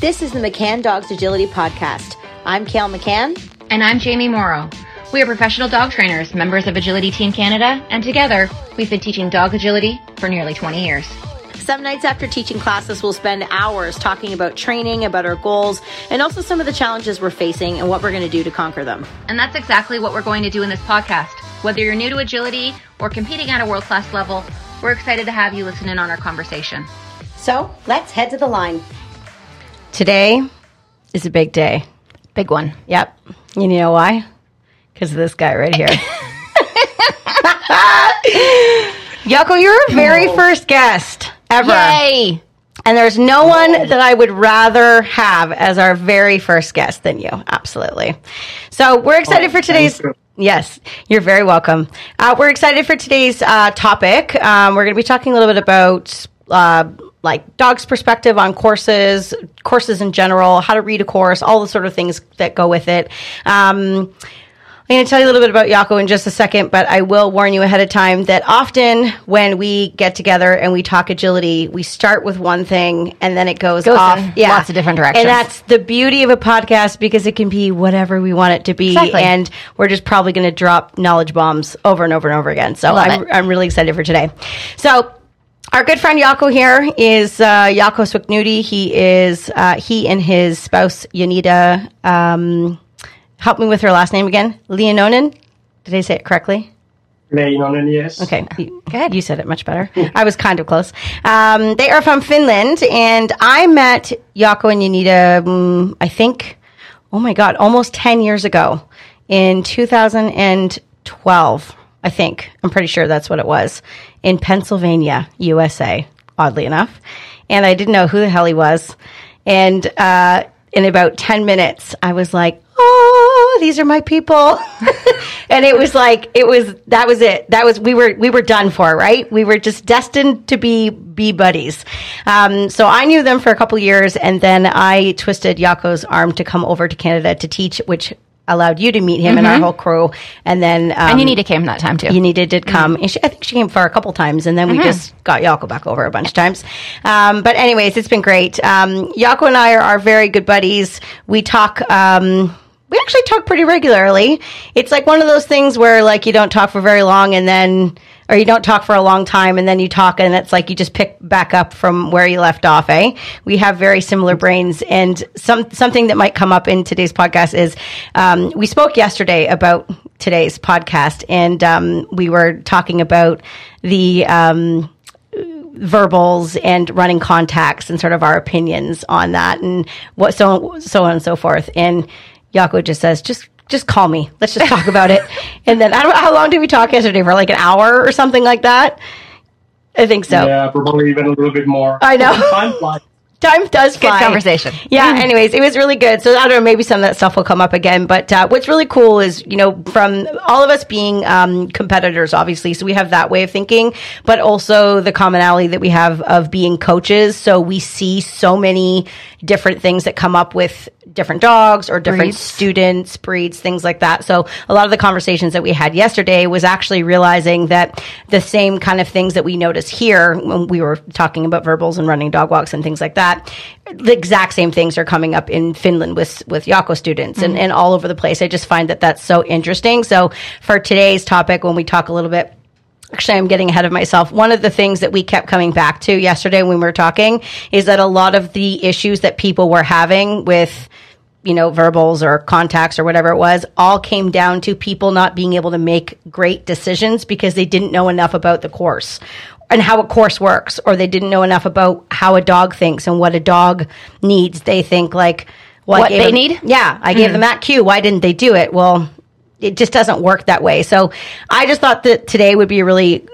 This is the McCann Dogs Agility Podcast. I'm Kayl McCann. And I'm Jamie Morrow. We are professional dog trainers, members of Agility Team Canada, and together we've been teaching dog agility for nearly 20 years. Some nights after teaching classes, we'll spend hours talking about training, about our goals, and also some of the challenges we're facing and what we're going to do to conquer them. And that's exactly what we're going to do in this podcast. Whether you're new to agility or competing at a world class level, we're excited to have you listen in on our conversation. So let's head to the line. Today is a big day. Big one. Yep. You know why? Because of this guy right here. Jaakko, you're our very first guest ever. Yay! And there's no one that I would rather have as our very first guest than you. Absolutely. So we're excited Oh, for today's. you. Yes, you're very welcome. Uh, we're excited for today's uh, topic. Um, we're going to be talking a little bit about uh, like dogs' perspective on courses, courses in general, how to read a course, all the sort of things that go with it. Um, I'm going to tell you a little bit about Jaakko in just a second, but I will warn you ahead of time that often when we get together and we talk agility, we start with one thing and then it goes, Goes off. in lots of different directions. And that's the beauty of a podcast because it can be whatever we want it to be. Exactly. And we're just probably going to drop knowledge bombs over and over and over again. So I'm. I'm really excited for today. So, our good friend Jaakko here is uh, Jaakko Suoknuuti. He is uh, he and his spouse Janita. Um, help me with her last name again. Leononen. Did I say it correctly? Leinonen, yes. Okay, you, you said it much better. I was kind of close. Um, they are from Finland, and I met Jaakko and Janita. Um, I think, oh my god, almost ten years ago in 2012. I think I'm pretty sure that's what it was in Pennsylvania, USA. Oddly enough, and I didn't know who the hell he was. And uh, in about ten minutes, I was like, "Oh, these are my people," and it was like it was that was it. That was we were we were done for, right? We were just destined to be be buddies. Um, so I knew them for a couple years, and then I twisted Jaakko's arm to come over to Canada to teach, which allowed you to meet him and our whole crew. And then um, And you need to came that time too. Janita did come. And she, I think she came for a couple times, and then we just got Jaakko back over a bunch of times. Um, but anyways, it's been great. Um, Jaakko and I are, are very good buddies. We talk. Um, we actually talk pretty regularly. It's like one of those things where like you don't talk for very long, and then or you don't talk for a long time, and then you talk, and it's like you just pick back up from where you left off. Eh? We have very similar brains, and some something that might come up in today's podcast is um, we spoke yesterday about today's podcast, and um, we were talking about the. Um, verbals and running contacts and sort of our opinions on that and what so so on and so forth. And Jaakko just says, just just call me. Let's just talk about it. And then I don't know how long did we talk yesterday for like an hour or something like that. I think so. Yeah, probably even a little bit more. I know. Time flies. Time does fly. Good conversation. Yeah. Anyways, it was really good. So I don't know. Maybe some of that stuff will come up again. But uh, what's really cool is you know from all of us being um, competitors, obviously. So we have that way of thinking, but also the commonality that we have of being coaches. So we see so many different things that come up with different dogs or different Breeds. students, breeds, things like that. So a lot of the conversations that we had yesterday was actually realizing that the same kind of things that we notice here when we were talking about verbals and running dog walks and things like that, the exact same things are coming up in Finland with with Jaakko students and, mm. and all over the place. I just find that that's so interesting. So for today's topic, when we talk a little bit Actually, I'm getting ahead of myself. One of the things that we kept coming back to yesterday when we were talking is that a lot of the issues that people were having with, you know, verbals or contacts or whatever it was, all came down to people not being able to make great decisions because they didn't know enough about the course and how a course works, or they didn't know enough about how a dog thinks and what a dog needs. They think like, well, What they them- need? Yeah, I gave mm. them that cue. Why didn't they do it? Well, it just doesn't work that way. So I just thought that today would be a really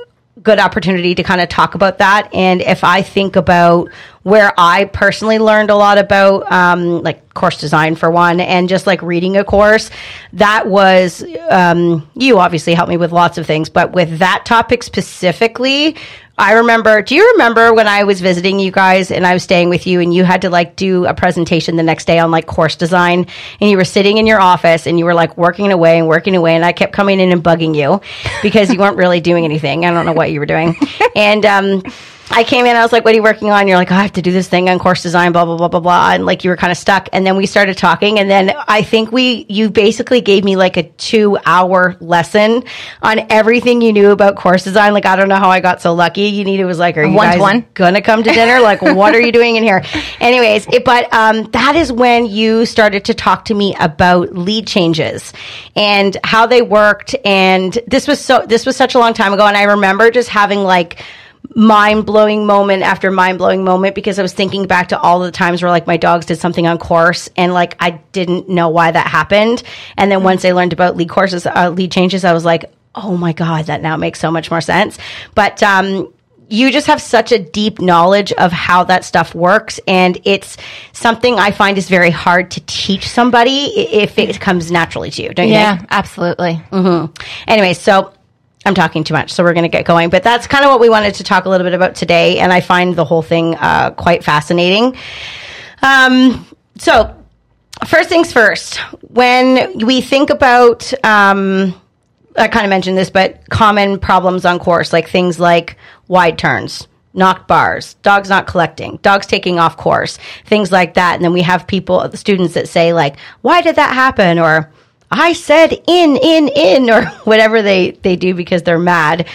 good opportunity to kind of talk about that. And if I think about where I personally learned a lot about, um, like course design for one, and just like reading a course, that was, um, you obviously helped me with lots of things, but with that topic specifically, I remember, do you remember when I was visiting you guys and I was staying with you and you had to like do a presentation the next day on like course design and you were sitting in your office and you were like working away and working away and I kept coming in and bugging you because you weren't really doing anything. I don't know what you were doing. And, um, I came in, I was like, what are you working on? You're like, oh, I have to do this thing on course design, blah, blah, blah, blah, blah. And like, you were kind of stuck. And then we started talking. And then I think we, you basically gave me like a two hour lesson on everything you knew about course design. Like, I don't know how I got so lucky. You need, it was like, are you guys One-to-one? gonna come to dinner? Like, what are you doing in here? Anyways, it, but, um, that is when you started to talk to me about lead changes and how they worked. And this was so, this was such a long time ago. And I remember just having like, mind blowing moment after mind blowing moment because I was thinking back to all the times where like my dogs did something on course and like I didn't know why that happened. And then once I learned about lead courses, uh, lead changes, I was like, oh my God, that now makes so much more sense. But, um, you just have such a deep knowledge of how that stuff works and it's something i find is very hard to teach somebody if it comes naturally to you don't you think? Yeah, absolutely. Mhm. Anyway, so I'm talking too much, so we're going to get going. But that's kind of what we wanted to talk a little bit about today, and I find the whole thing uh, quite fascinating. Um, so, first things first, when we think about, um, I kind of mentioned this, but common problems on course, like things like wide turns. Knocked bars, dogs not collecting, dogs taking off course, things like that. And then we have people, students that say like, why did that happen? Or I said in, in, in, or whatever they, they do because they're mad.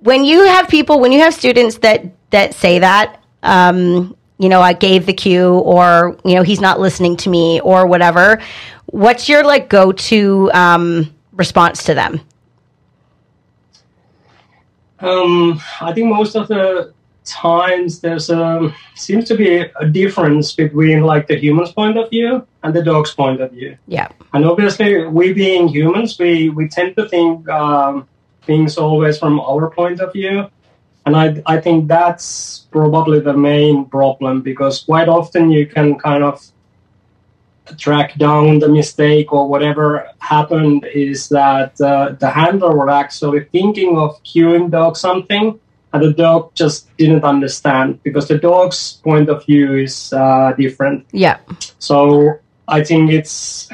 When you have people, when you have students that, that say that, um, you know, I gave the cue or, you know, he's not listening to me or whatever, what's your like go to, um, response to them? Um, I think most of the times there's a seems to be a difference between like the human's point of view and the dog's point of view. Yeah. And obviously, we being humans, we, we tend to think um, things always from our point of view. And I, I think that's probably the main problem because quite often you can kind of track down the mistake or whatever happened is that uh, the handler were actually thinking of cueing dog something and the dog just didn't understand because the dog's point of view is uh, different. Yeah. So I think it's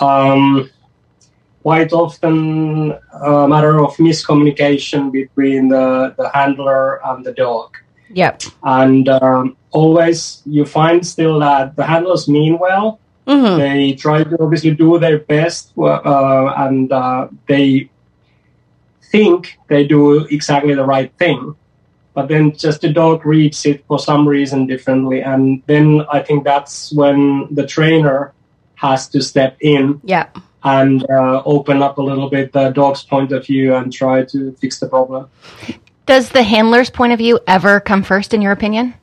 um, quite often a matter of miscommunication between the, the handler and the dog. Yep. And um, always you find still that the handlers mean well. Mm-hmm. They try to obviously do their best uh, and uh, they think they do exactly the right thing. But then just the dog reads it for some reason differently. And then I think that's when the trainer has to step in Yep. and uh, open up a little bit the dog's point of view and try to fix the problem. Does the handler's point of view ever come first, in your opinion?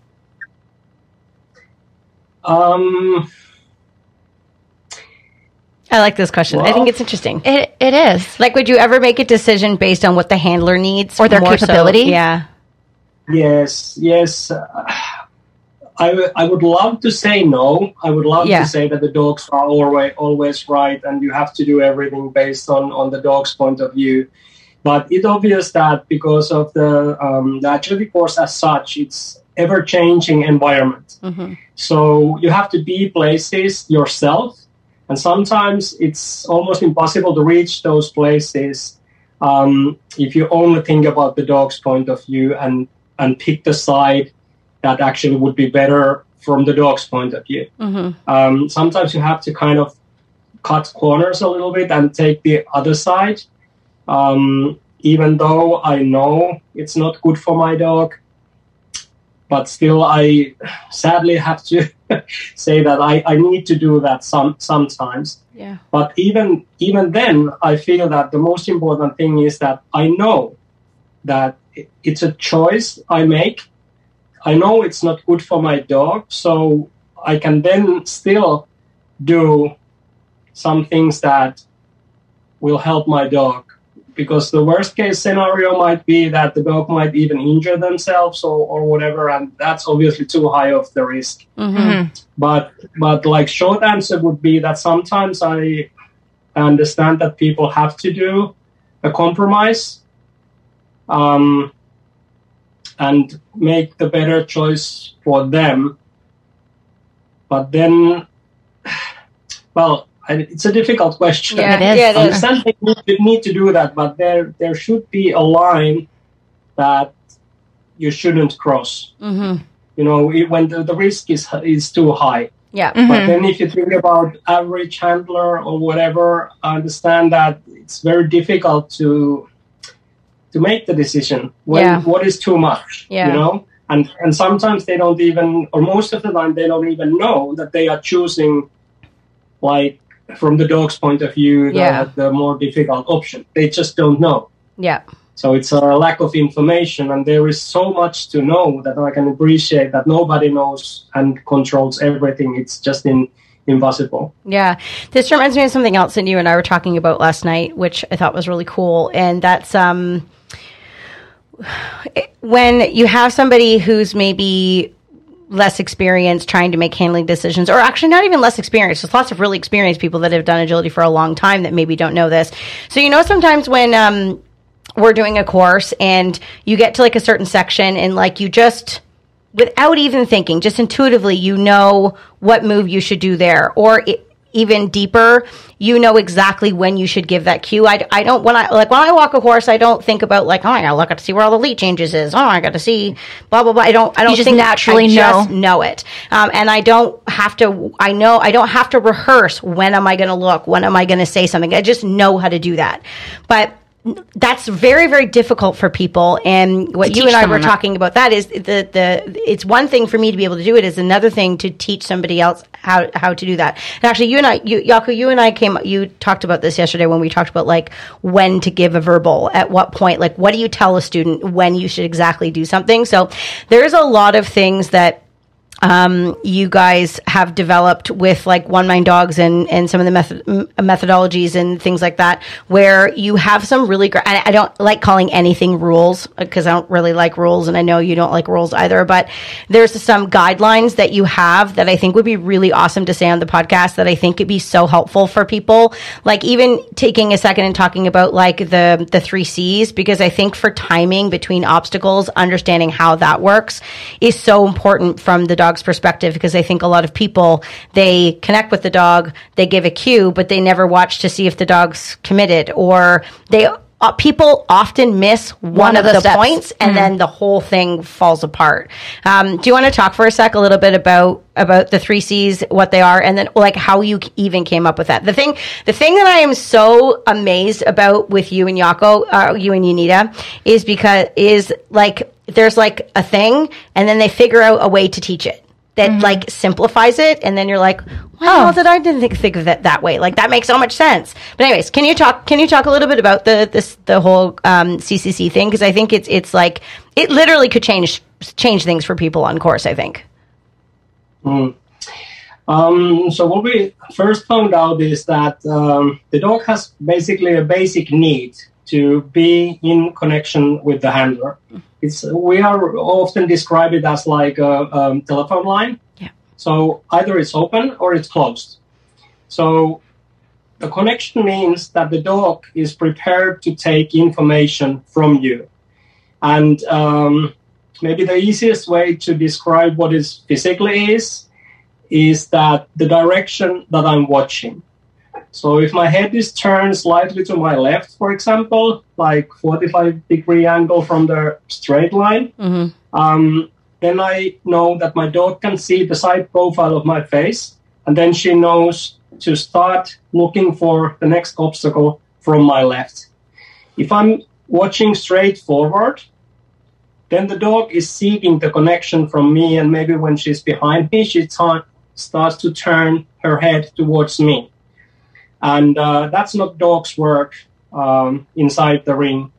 Um, I like this question. I think it's interesting. It it is. Like, would you ever make a decision based on what the handler needs Or their more so- capability? yeah. yes, yes. Uh, I, w- I would love to say no. I would love Yeah. to say that the dogs are always, always right and you have to do everything based on, on the dog's point of view. But it's obvious that because of the, um, the agility course as such, it's ever changing environment. Mm-hmm. So you have to be places yourself, and sometimes it's almost impossible to reach those places um, if you only think about the dog's point of view and and pick the side that actually would be better from the dog's point of view. Mm-hmm. Um, sometimes you have to kind of cut corners a little bit and take the other side. Um, even though I know it's not good for my dog, but still, I sadly have to say that I, I need to do that some sometimes. Yeah. But even even then, I feel that the most important thing is that I know that it's a choice I make. I know it's not good for my dog, so I can then still do some things that will help my dog. Because the worst case scenario might be that the dog might even injure themselves or, or whatever, and that's obviously too high of the risk. Mm-hmm. But but like short answer would be that sometimes I understand that people have to do a compromise um, and make the better choice for them. But then, well, I- it's a difficult question. Yeah, It is. yeah, I it is. understand they need to, need to do that, but there there should be a line that you shouldn't cross. Mm-hmm. You know, it, when the, the risk is is too high. Yeah. But then if you think about average handler or whatever, I understand that it's very difficult to to make the decision when Yeah. what is too much. Yeah. You know? And and sometimes they don't even or most of the time they don't even know that they are choosing like from the dog's point of view the, Yeah. the more difficult option. They just don't know. Yeah. So it's a lack of information, and there is so much to know that I can appreciate that nobody knows and controls everything. It's just in, impossible. Yeah. This reminds me of something else that you and I were talking about last night, which I thought was really cool. And that's um, when you have somebody who's maybe less experienced trying to make handling decisions, or actually not even less experienced. There's lots of really experienced people that have done agility for a long time that maybe don't know this. So, you know, sometimes when, um, we're doing a course and you get to like a certain section and like you just without even thinking just intuitively you know what move you should do there or i even deeper. You know exactly when you should give that cue. I, I don't when i like when i walk a horse i don't think about like oh i gotta look to see where all the lead changes is. Oh i gotta see blah blah blah. I don't i don't just think naturally I just know. know it. Um, and i don't have to i know i don't have to rehearse when am i gonna look when am i gonna say something. I just know how to do that. But that's very very difficult for people. And what you and I were talking about that is the the it's one thing for me to be able to do it is another thing to teach somebody else how how to do that. And actually you and I you Jaakko you and I came you talked about this yesterday when we talked about like when to give a verbal at what point like what do you tell a student when you should exactly do something? So there's a lot of things that um, you guys have developed with like one mind dogs and, and some of the method, methodologies and things like that, where you have some really great, I don't like calling anything rules because I don't really like rules and I know you don't like rules either, but there's some guidelines that you have that I think would be really awesome to say on the podcast that I think could be so helpful for people. Like even taking a second and talking about like the, the three C's, because I think for timing between obstacles, understanding how that works is so important from the dog's perspective because I think a lot of people they connect with the dog, they give a cue, but they never watch to see if the dog's committed or they uh, people often miss one, of, of the steps. points and then the whole thing falls apart. Um, do you want to talk for a sec a little bit about about the three C's, what they are, and then like how you even came up with that? The thing, the thing that I am so amazed about with you and Jaakko, uh, you and Janita, is because is like there's like a thing, and then they figure out a way to teach it that like simplifies it, and then you're like, wow, that I didn't think, think of it that way. Like that makes so much sense. But anyways, can you talk? Can you talk a little bit about the this the whole um, CCC thing? Because I think it's it's like it literally could change change things for people on course. I think. Um, so what we first found out is that um, the dog has basically a basic need to be in connection with the handler. It's we are often describe it as like a um, telephone line. Yeah. So either it's open or it's closed. So the connection means that the dog is prepared to take information from you, and um, maybe the easiest way to describe what it physically is is that the direction that I'm watching. So if my head is turned slightly to my left, for example, like 45 degree angle from the straight line, um, then I know that my dog can see the side profile of my face, and then she knows to start looking for the next obstacle from my left. If I'm watching straight forward, then the dog is seeking the connection from me, and maybe when she's behind me, she ta- starts to turn her head towards me. And uh, that's not dog's work um, inside the ring.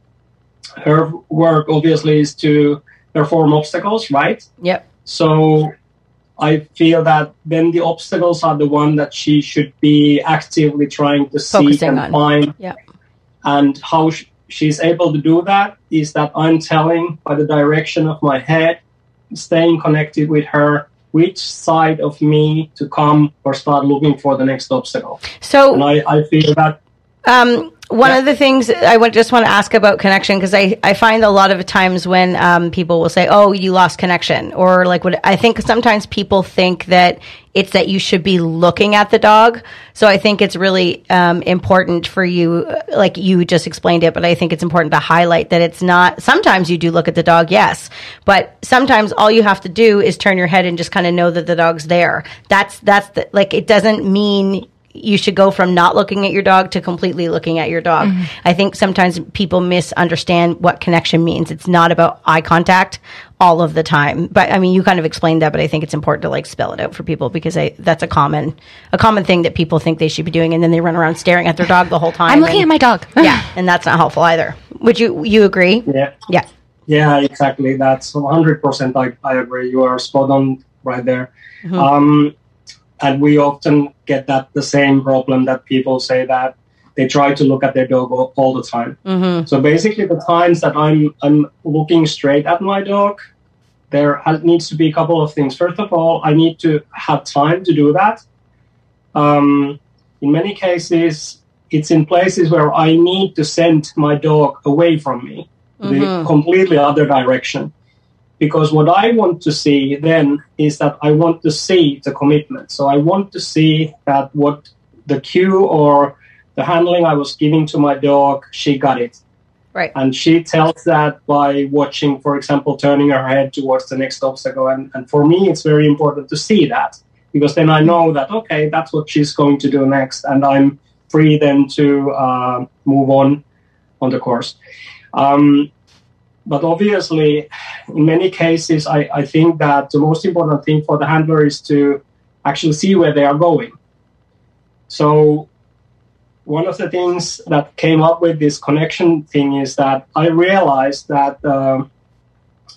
Her work, obviously, is to perform obstacles, right? Yep. So I feel that then the obstacles are the one that she should be actively trying to seek and on. find. Yep. And how sh- she's able to do that is that I'm telling by the direction of my head, staying connected with her, which side of me to come or start looking for the next obstacle. So And I, I feel that Um, one of the things I would just want to ask about connection because I, I find a lot of times when um, people will say, "Oh, you lost connection," or like what I think sometimes people think that it's that you should be looking at the dog. So I think it's really um, important for you, like you just explained it, but I think it's important to highlight that it's not. Sometimes you do look at the dog, yes, but sometimes all you have to do is turn your head and just kind of know that the dog's there. That's that's the, like it doesn't mean you should go from not looking at your dog to completely looking at your dog. Mm-hmm. I think sometimes people misunderstand what connection means. It's not about eye contact all of the time. But I mean, you kind of explained that, but I think it's important to like spell it out for people because I, that's a common a common thing that people think they should be doing, and then they run around staring at their dog the whole time. I'm looking and, at my dog. yeah, and that's not helpful either. Would you you agree? Yeah. Yeah. Yeah, exactly. That's 100%. I, I agree. You are spot on right there. Mm-hmm. Um, and we often get that the same problem that people say that they try to look at their dog all, the time. Mm-hmm. So basically, the times that I'm I'm looking straight at my dog, there needs to be a couple of things. First of all, I need to have time to do that. Um, in many cases, it's in places where I need to send my dog away from me, mm-hmm. the completely other direction because what I want to see then is that I want to see the commitment. So I want to see that what the cue or the handling I was giving to my dog, she got it. Right. And she tells that by watching, for example, turning her head towards the next obstacle. And, and for me, it's very important to see that because then I know that, okay, that's what she's going to do next. And I'm free then to uh, move on on the course. Um, but obviously, in many cases, I, I think that the most important thing for the handler is to actually see where they are going. So, one of the things that came up with this connection thing is that I realized that uh,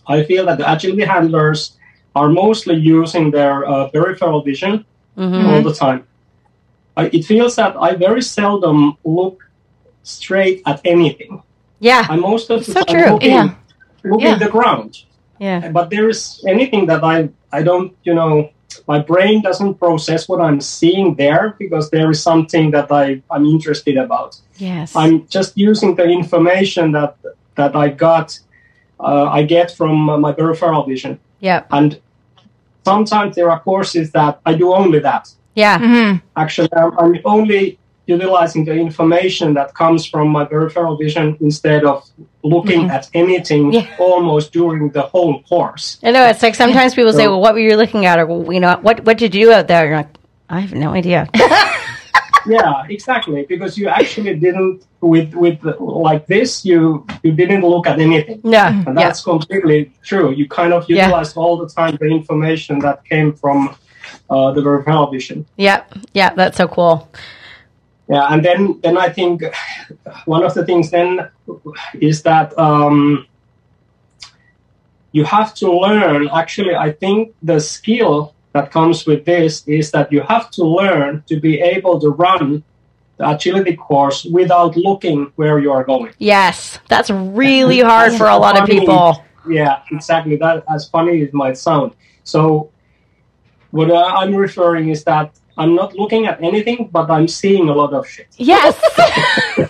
I feel that the agility handlers are mostly using their uh, peripheral vision mm-hmm. all the time. I, it feels that I very seldom look straight at anything. Yeah. I'm most of the so time true. looking, yeah. Looking yeah. at the ground. Yeah. But there is anything that I I don't you know my brain doesn't process what I'm seeing there because there is something that I I'm interested about. Yes. I'm just using the information that that I got uh, I get from my peripheral vision. Yeah. And sometimes there are courses that I do only that. Yeah. Mm-hmm. Actually, I'm, I'm only utilizing the information that comes from my peripheral vision instead of looking mm-hmm. at anything yeah. almost during the whole course. I know it's like sometimes people so, say, "Well, what were you looking at?" or well, you know, "What what did you do out there?" You're like, "I have no idea." yeah, exactly. Because you actually didn't with with like this, you you didn't look at anything. Yeah, and that's yeah. completely true. You kind of utilized yeah. all the time the information that came from uh, the peripheral vision. Yeah, yeah, that's so cool. Yeah, and then then I think one of the things then is that um, you have to learn. Actually, I think the skill that comes with this is that you have to learn to be able to run the agility course without looking where you are going. Yes, that's really hard for a lot funny, of people. Yeah, exactly. That as funny as it might sound. So, what I'm referring is that I'm not looking at anything, but I'm seeing a lot of shit. Yes.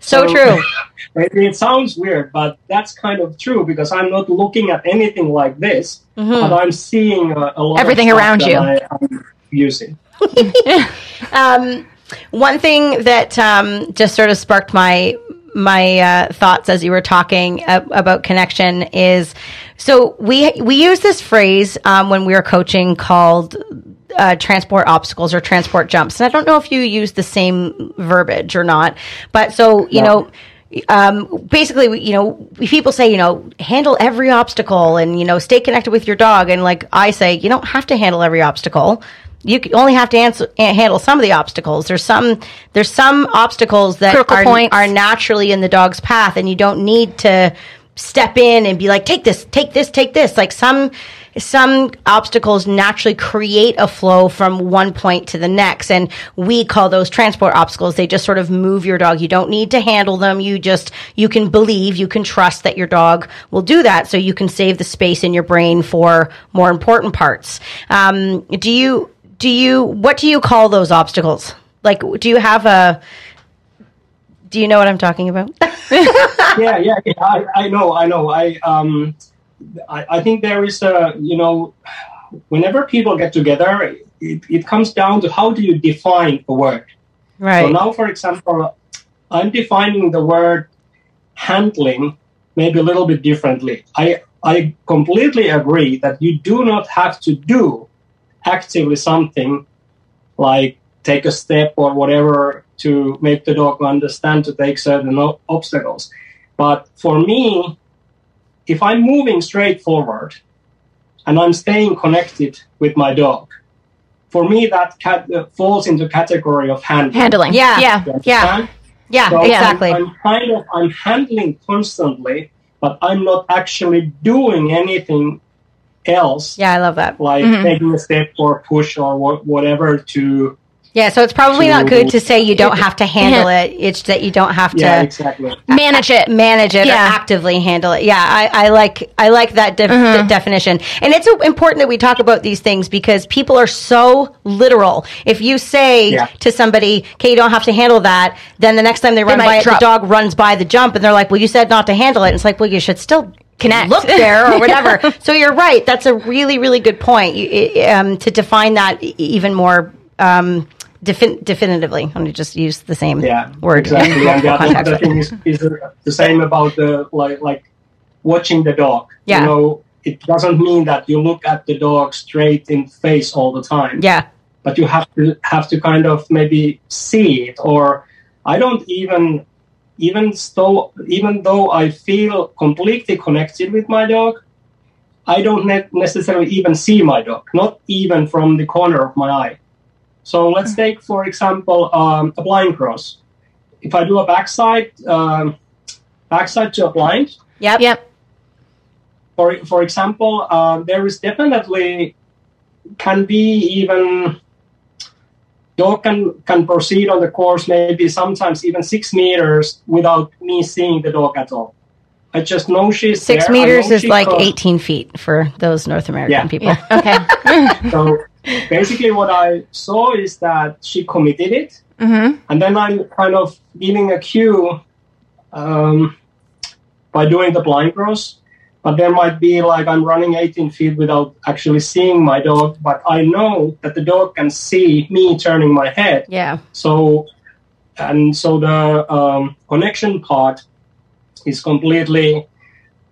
so, so, true. Maybe it sounds weird, but that's kind of true because I'm not looking at anything like this, mm-hmm. but I'm seeing a, a lot everything around you. I, am using. um, one thing that um, just sort of sparked my my uh, thoughts as you were talking uh, about connection is so we we use this phrase um, when we were coaching called uh, transport obstacles or transport jumps. And I don't know if you use the same verbiage or not, but so, you no. know, um, basically, you know, people say, you know, handle every obstacle and, you know, stay connected with your dog. And like I say, you don't have to handle every obstacle. You only have to answer, handle some of the obstacles. There's some, there's some obstacles that are, are naturally in the dog's path and you don't need to step in and be like, take this, take this, take this. Like some, some obstacles naturally create a flow from one point to the next. And we call those transport obstacles. They just sort of move your dog. You don't need to handle them. You just, you can believe, you can trust that your dog will do that. So you can save the space in your brain for more important parts. Um, do you, do you, what do you call those obstacles? Like, do you have a? Do you know what I'm talking about? yeah, yeah, yeah. I, I know, I know. I um, I, I think there is a you know, whenever people get together, it, it comes down to how do you define a word. right. So now, for example, I'm defining the word handling maybe a little bit differently. I I completely agree that you do not have to do actively something like take a step or whatever to make the dog understand to take certain obstacles. But for me, if I'm moving straight forward and I'm staying connected with my dog, for me that cat, uh, falls into category of handling. Handling. Yeah. Yeah. You Yeah. understand? yeah. So Exactly. I'm, I'm kind of I'm handling constantly, but I'm not actually doing anything else. yeah, I love that. Like Mhm. taking a step or push or wha- whatever to Yeah, so it's probably to- not good to say you don't have to handle it. It's that you don't have to yeah exactly Manage it. manage it Yeah. or actively handle it. Yeah, I, I like I like that def- Mm-hmm. de- definition, and it's important that we talk about these things because people are so literal. If you say Yeah. to somebody, "Okay, you don't have to handle that," then the next time they run might by it, the dog runs by the jump, and they're like, "Well, you said not to handle it." And it's like, "Well, you should still." Connect. look there or whatever. so you're right. That's a really, really good point. You, um, to define that even more um, defin- definitively. I'm going to just use the same yeah word. exactly. And the other, thing is, is the, the same about the like like watching the dog. Yeah. you know it doesn't mean that you look at the dog straight in face all the time. Yeah. but you have to have to kind of maybe see it or i don't even even though even though i feel completely connected with my dog i don't ne- necessarily even see my dog. Not even from the corner of my eye so let's take for example um, a blind cross if i do a backside um, backside to a blind Yep. Yep. for for example, uh, there is definitely can be even dog can can proceed on the course maybe sometimes even six meters without me seeing the dog at all. I just know she's Six there. I meters is like crossed. 18 feet for those North American Yeah. people. Okay. So basically, what I saw is that she committed it, mm-hmm. and then I'm kind of giving a cue um, by doing the blind cross. But there might be like I'm running 18 feet without actually seeing my dog, but I know that the dog can see me turning my head. Yeah. So, and so the um, connection part is completely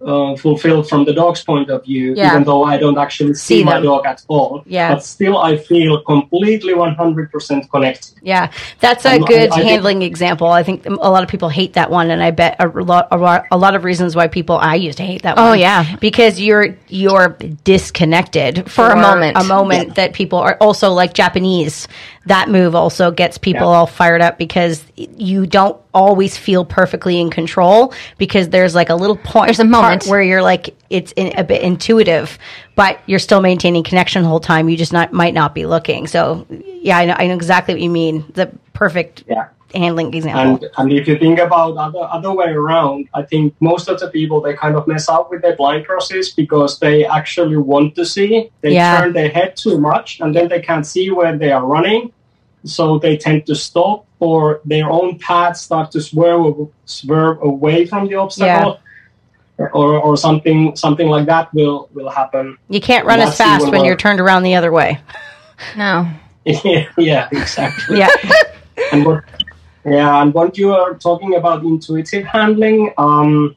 uh, fulfilled from the dog's point of view, Yeah. even though I don't actually see, See my dog at all. Yeah. But still, I feel completely 100% connected. Yeah, that's a I'm- good I- I think- handling example. I think a lot of people hate that one, and I bet a lot, a lot, a lot of reasons why people I used to hate that Oh, one. yeah. because you're you're disconnected For a moment. a moment that people are also like Japanese. That move also gets people Yeah. all fired up because you don't always feel perfectly in control because there's like a little point There's a moment. where you're like it's in, a bit intuitive, but you're still maintaining connection the whole time. You just not might not be looking. So yeah, I know, I know exactly what you mean. The perfect Yeah. handling example. And and if you think about other other way around, I think most of the people they kind of mess up with their blind crosses because they actually want to see. They Yeah. turn their head too much, and then they can't see where they are running, so they tend to stop, or their own paths start to swerve swerve away from the obstacle. Or, or something something like that will will happen. you can't run as fast when you're turned around the other way. No. yeah, exactly. Yeah. and what, yeah, and what you are talking about intuitive handling, um,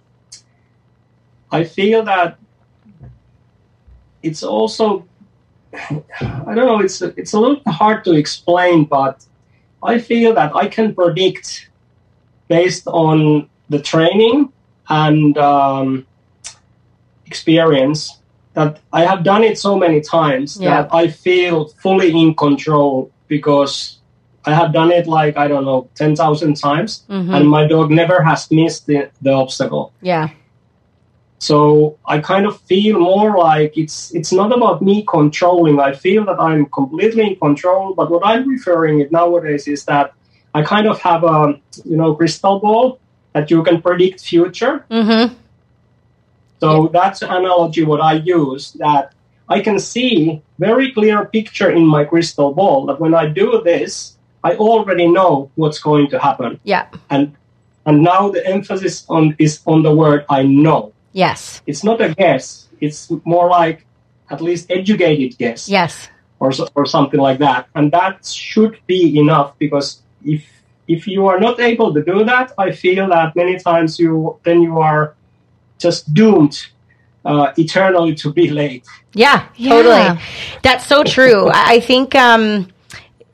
I feel that it's also, I don't know, it's it's a little hard to explain, but I feel that I can predict based on the training and um, experience that I have done it so many times Yeah. that I feel fully in control because I have done it like I don't know ten thousand times, Mhm. and my dog never has missed the, the obstacle. Yeah. So I kind of feel more like it's it's not about me controlling. I feel that I'm completely in control. But what I'm referring it nowadays is that I kind of have a you know crystal ball that you can predict future. Mm-hmm. So that's the analogy what I use that I can see very clear picture in my crystal ball that when I do this, I already know what's going to happen. Yeah. And and now the emphasis on is on the word I know. Yes. It's not a guess. It's more like at least educated guess Yes. or or something like that. And that should be enough because if if you are not able to do that, I feel that many times you then you are just doomed uh, eternally to be late. Yeah, Yeah. totally. That's so true. I I think um,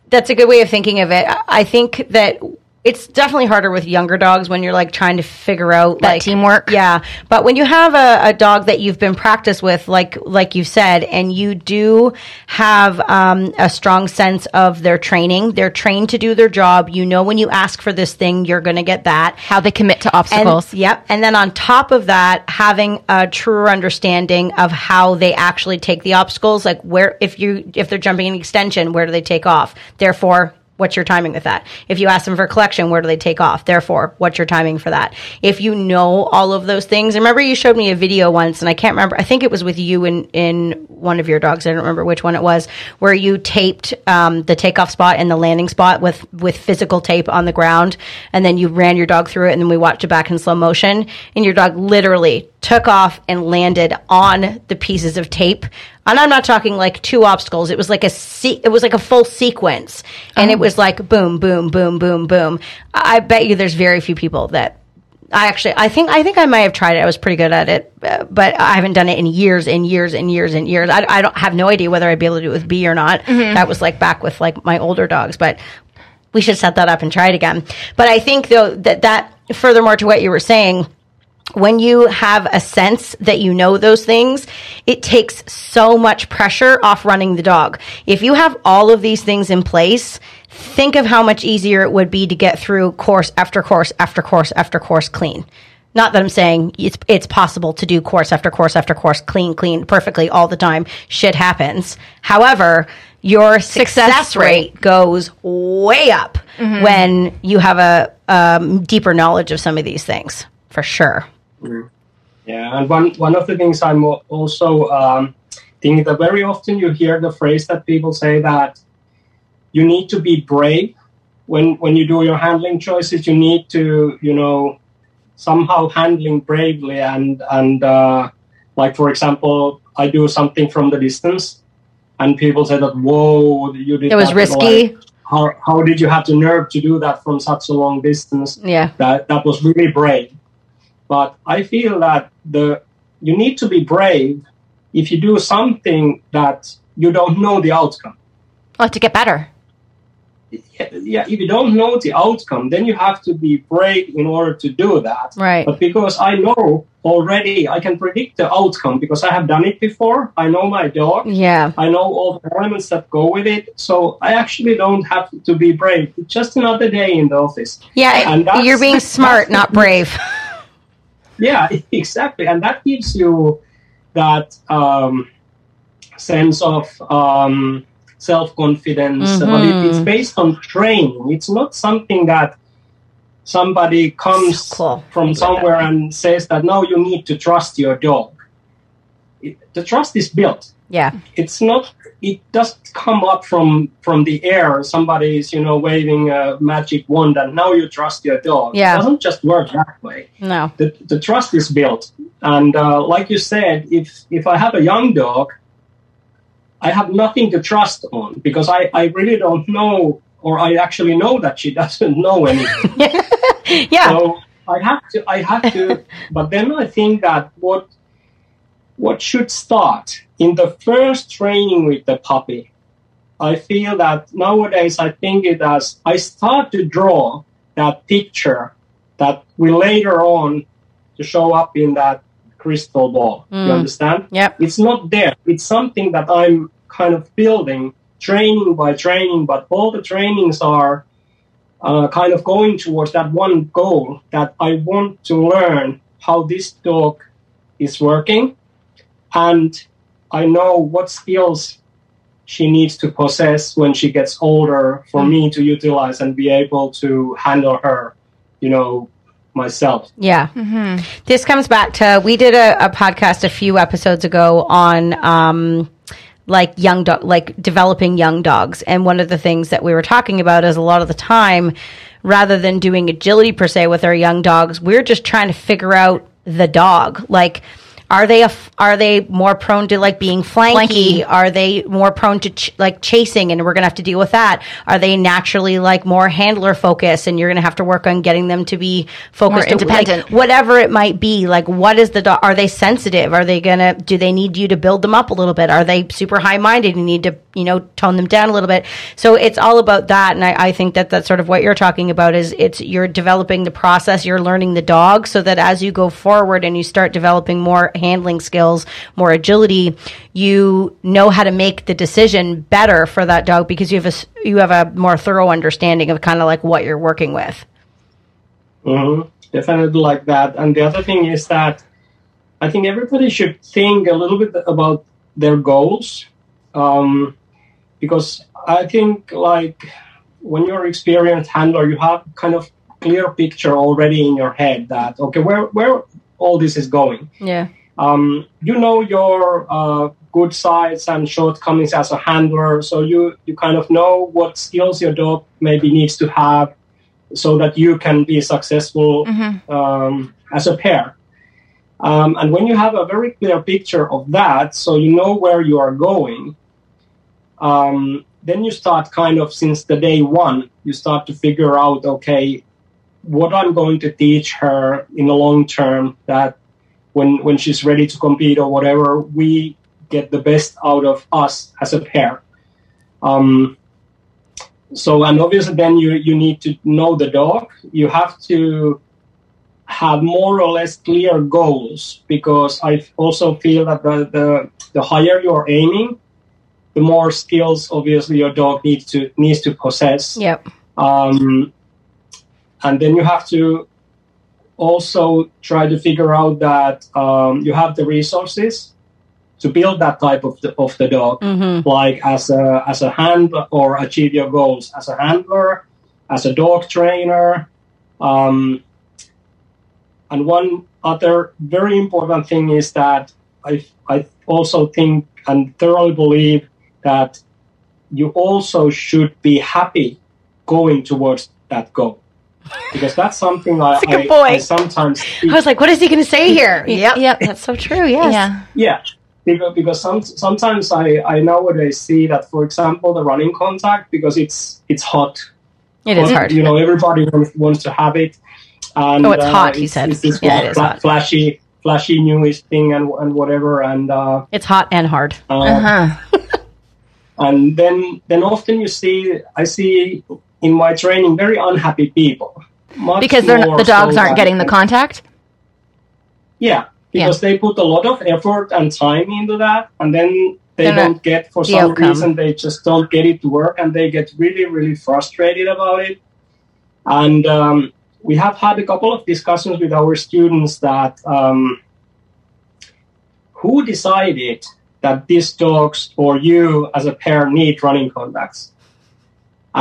that's a good way of thinking of it. I- I think that it's definitely harder with younger dogs when you're like trying to figure out That like teamwork. Yeah, but when you have a, a dog that you've been practiced with, like like you said, and you do have um, a strong sense of their training, they're trained to do their job. You know, when you ask for this thing, you're going to get that. How they commit to And, obstacles. yep. And then on top of that, having a truer understanding of how they actually take the obstacles, like where if you if they're jumping an extension, where do they take off? Therefore, what's your timing with that? If you ask them for collection, where do they take off? Therefore, what's your timing for that? If you know all of those things, remember you showed me a video once, and I can't remember. I think it was with you in in one of your dogs. I don't remember which one it was, where you taped um, the takeoff spot and the landing spot with with physical tape on the ground, and then you ran your dog through it, and then we watched it back in slow motion, and your dog literally took off and landed on the pieces of tape. And I'm not talking like two obstacles. It was like a se- it was like a full sequence, and it was like boom, boom, boom, boom, boom. I I bet you there's very few people that I actually, I think, I think I might have tried it. I was pretty good at it, uh, but I haven't done it in years and years and years and years. I, I don't have no idea whether I'd be able to do it with B or not. That was like back with like my older dogs, but we should set that up and try it again. But I think though that that furthermore to what you were saying, when you have a sense that you know those things, it takes so much pressure off running the dog. If you have all of these things in place, think of how much easier it would be to get through course after course after course after course clean. Not that I'm saying it's it's possible to do course after course after course clean, clean, perfectly all the time. Shit happens. However, your success, rate. rate goes way up when you have a um, deeper knowledge of some of these things, for sure. Yeah, and one one of the things I'm also um, thinking that very often you hear the phrase that people say that you need to be brave when when you do your handling choices. You need to you know somehow handling bravely and and uh, like for example, I do something from the distance, and people say that whoa, you did It was that, risky. like, how how did you have the nerve to do that from such a long distance? Yeah. that that was really brave. But I feel that the you need to be brave if you do something that you don't know the outcome. Oh, to get better. Yeah, if you don't know the outcome, then you have to be brave in order to do that. Right. But because I know already, I can predict the outcome because I have done it before. I know my dog. Yeah. I know all the elements that go with it. So I actually don't have to be brave. It's just another day in the office. Yeah. And that's- You're being smart, not brave. Yeah, exactly, and that gives you that um, sense of um, self confidence. But it, it's based on training. It's not something that somebody comes So cool. from somewhere and says that no, you need to trust your dog. It, the trust is built. Yeah. It's not. It doesn't come up from from the air. Somebody is, you know, waving a magic wand, and now you trust your dog. Yeah. It doesn't just work that way No. the, the trust is built. And uh, like you said, if if I have a young dog, I have nothing to trust on because I, I really don't know, or I actually know that she doesn't know anything. Yeah. So I have to I have to. but then I think that what what should start in the first training with the puppy. I feel that nowadays I think it as I start to draw that picture that will later on to show up in that crystal ball. You understand? Yep. It's not there. It's something that I'm kind of building training by training, but all the trainings are uh, kind of going towards that one goal that I want to learn how this dog is working and I know what skills she needs to possess when she gets older for me to utilize and be able to handle her, you know, myself. Yeah. This comes back to we did a, a podcast a few episodes ago on um, like young dog like developing young dogs and one of the things that we were talking about is a lot of the time rather than doing agility per se with our young dogs we're just trying to figure out the dog like are they a, are they more prone to like being flanky? Flanky. Are they more prone to ch- like chasing and we're going to have to deal with that? Are they naturally like more handler focused and you're going to have to work on getting them to be focused More to, like, whatever it might be like what is the dog are they sensitive are they gonna do they need you to build them up a little bit are they super high minded and you need to you know tone them down a little bit. So it's all about that and I, I think that that's sort of what you're talking about is it's you're developing the process you're learning the dog so that as you go forward and you start developing more handling skills more agility you know how to make the decision better for that dog because you have a you have a more thorough understanding of kind of like what you're working with. Hmm Definitely like that. And the other thing is that I think everybody should think a little bit about their goals, um, because I think like when you're experienced handler, you have kind of clear picture already in your head that okay, where where all this is going. yeah um, you know your uh, good sides and shortcomings as a handler, so you you kind of know what skills your dog maybe needs to have, so that you can be successful um, as a pair. Um, and when you have a very clear picture of that, so you know where you are going, um, then you start kind of since the day one, you start to figure out okay, what I'm going to teach her in the long term that when when she's ready to compete or whatever, we get the best out of us as a pair. Um, so and obviously then you you need to know the dog. You have to have more or less clear goals because I also feel that the the, the higher you're aiming, the more skills obviously your dog needs to needs to possess. Yep. Um, and then you have to also try to figure out that um, you have the resources to build that type of the, of the dog. Mm-hmm. like as a as a handler or achieve your goals as a handler as a dog trainer um, and one other very important thing is that I, I also think and thoroughly believe that you also should be happy going towards that goal because that's something I, a good I, point. I sometimes I was like, what is he going to say here? Yep. Yep. That's so true. Yes. Yeah. Yeah, because because some, sometimes I, I nowadays see that, for example, the running contact because it's it's hot. It is hard. You know, everybody wants, wants to have it. And, Oh, it's hot, he said. It's this Yeah, it is fla- hot. flashy, flashy newish thing and and whatever. And uh, It's hot and hard. uh, Uh-huh. and then then often you see I see in my training very unhappy people Much Because they're not, the dogs so aren't getting the contact. Yeah, because they put a lot of effort and time into that, and then they They're don't get for some outcome. reason they just don't get it to work, and they get really really frustrated about it. And um, we have had a couple of discussions with our students that um, who decided that these dogs or you as a pair need running contacts,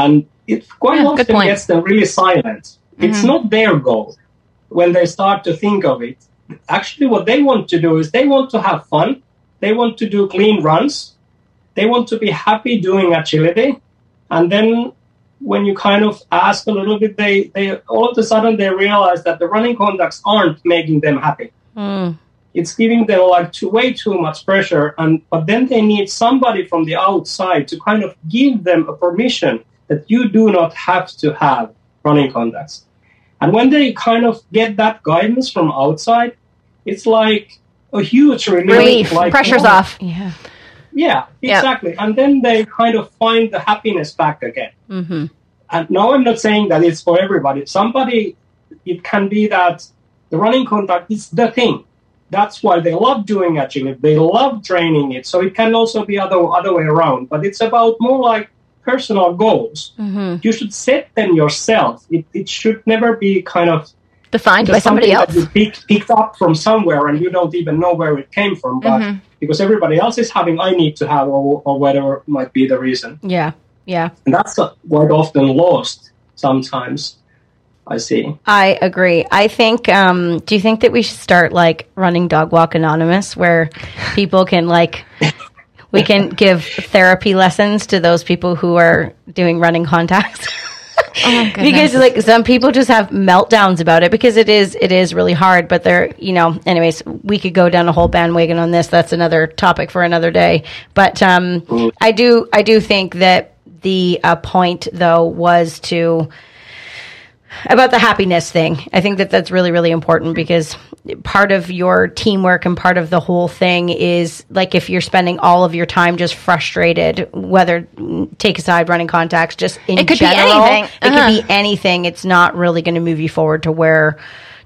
and it quite Yeah, often gets them really silent. It's Mhm. not their goal when they start to think of it. Actually, what they want to do is they want to have fun. They want to do clean runs. They want to be happy doing agility. And then when you kind of ask a little bit, they, they all of a sudden they realize that the running contacts aren't making them happy. Mm. It's giving them like too, way too much pressure. And but then they need somebody from the outside to kind of give them a permission that you do not have to have running contacts. And when they kind of get that guidance from outside, it's like a huge relief. Relief. Like, Pressure's oh, off. Yeah. Yeah, Yeah. exactly. And then they kind of find the happiness back again. Mm-hmm. And now I'm not saying that it's for everybody. Somebody, it can be that the running contact is the thing. That's why they love doing agility. They love training it. So it can also be other other way around. But it's about more like personal goals. Mm-hmm. You should set them yourself. It, it should never be kind of Defined by somebody else. you pick, picked up from somewhere and you don't even know where it came from. But Mhm. because everybody else is having, I need to have, or, or whatever might be the reason. Yeah. Yeah. And that's uh, quite often lost sometimes, I see. I agree. I think. Um, do you think that we should start like running Dog Walk Anonymous, where people can like we can give therapy lessons to those people who are doing running contacts. Oh because like some people just have meltdowns about it because it is it is really hard but they're you know anyways we could go down a whole bandwagon on this that's another topic for another day but um i do i do think that the uh, point though was to about the happiness thing. I think that that's really, really important because part of your teamwork and part of the whole thing is like if you're spending all of your time just frustrated, whether take aside running contacts, just in It could be anything. It Uh-huh. could be anything. It's not really going to move you forward to where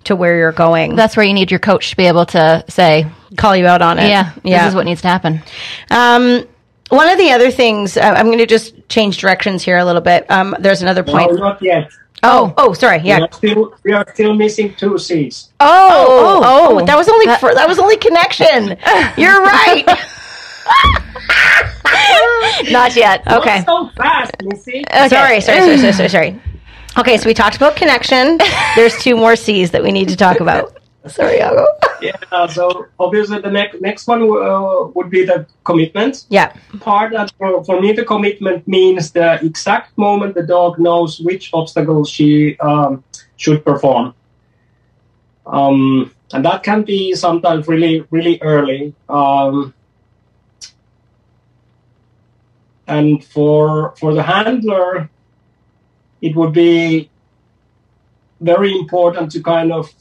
to where you're going. That's where you need your coach to be able to say, Call you out on it. yeah, yeah. this is what needs to happen. Um, one of the other things uh, I'm going to just change directions here a little bit. Um, there's another No, point. not yet. Oh. oh, oh, sorry. Yeah. We are still we are still missing two C's. Oh, oh, oh, oh. oh that was only for, that was only connection. You're right. Not yet. Okay. Not so fast, Missy. Sorry, sorry, sorry, sorry, sorry, sorry. Okay, so we talked about connection. There's two more C's that we need to talk about. Sorry, Jaakko. Yeah. So obviously the next next one uh, would be the commitment. Yeah. part that for, for me the commitment means the exact moment the dog knows which obstacle she um, should perform um, and that can be sometimes really really early um, and for for the handler it would be very important to kind of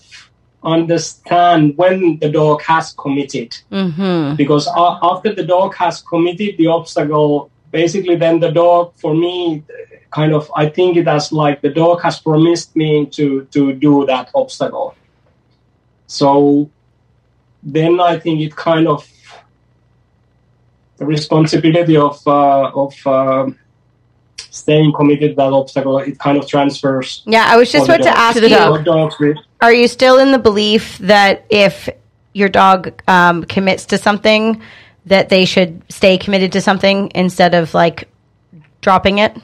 understand when the dog has committed Mm-hmm. because a- after the dog has committed the obstacle basically then the dog for me kind of i think it as like the dog has promised me to to do that obstacle so then i think it kind of the responsibility of uh, of uh, staying committed to that obstacle it kind of transfers Yeah, I was just about to dog. ask To the you. dog. dogs Are you still in the belief that if your dog um, commits to something, that they should stay committed to something instead of like dropping it?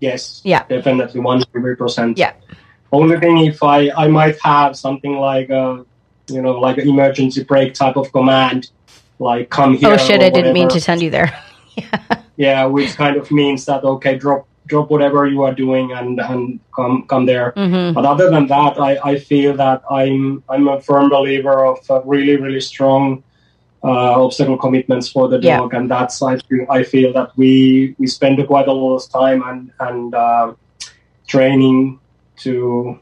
yes Yeah. definitely 100% Yeah. Only thing if I I might have something like a you know like an emergency brake type of command, like come here. oh shit! I didn't mean to send you there. Yeah, which kind of means that okay, drop drop whatever you are doing and and come come there. hmm But other than that, I, I feel that I'm I'm a firm believer of really really strong uh, obstacle commitments for the Yeah. dog, and that's I feel, I feel that we we spend quite a lot of time and and uh, training to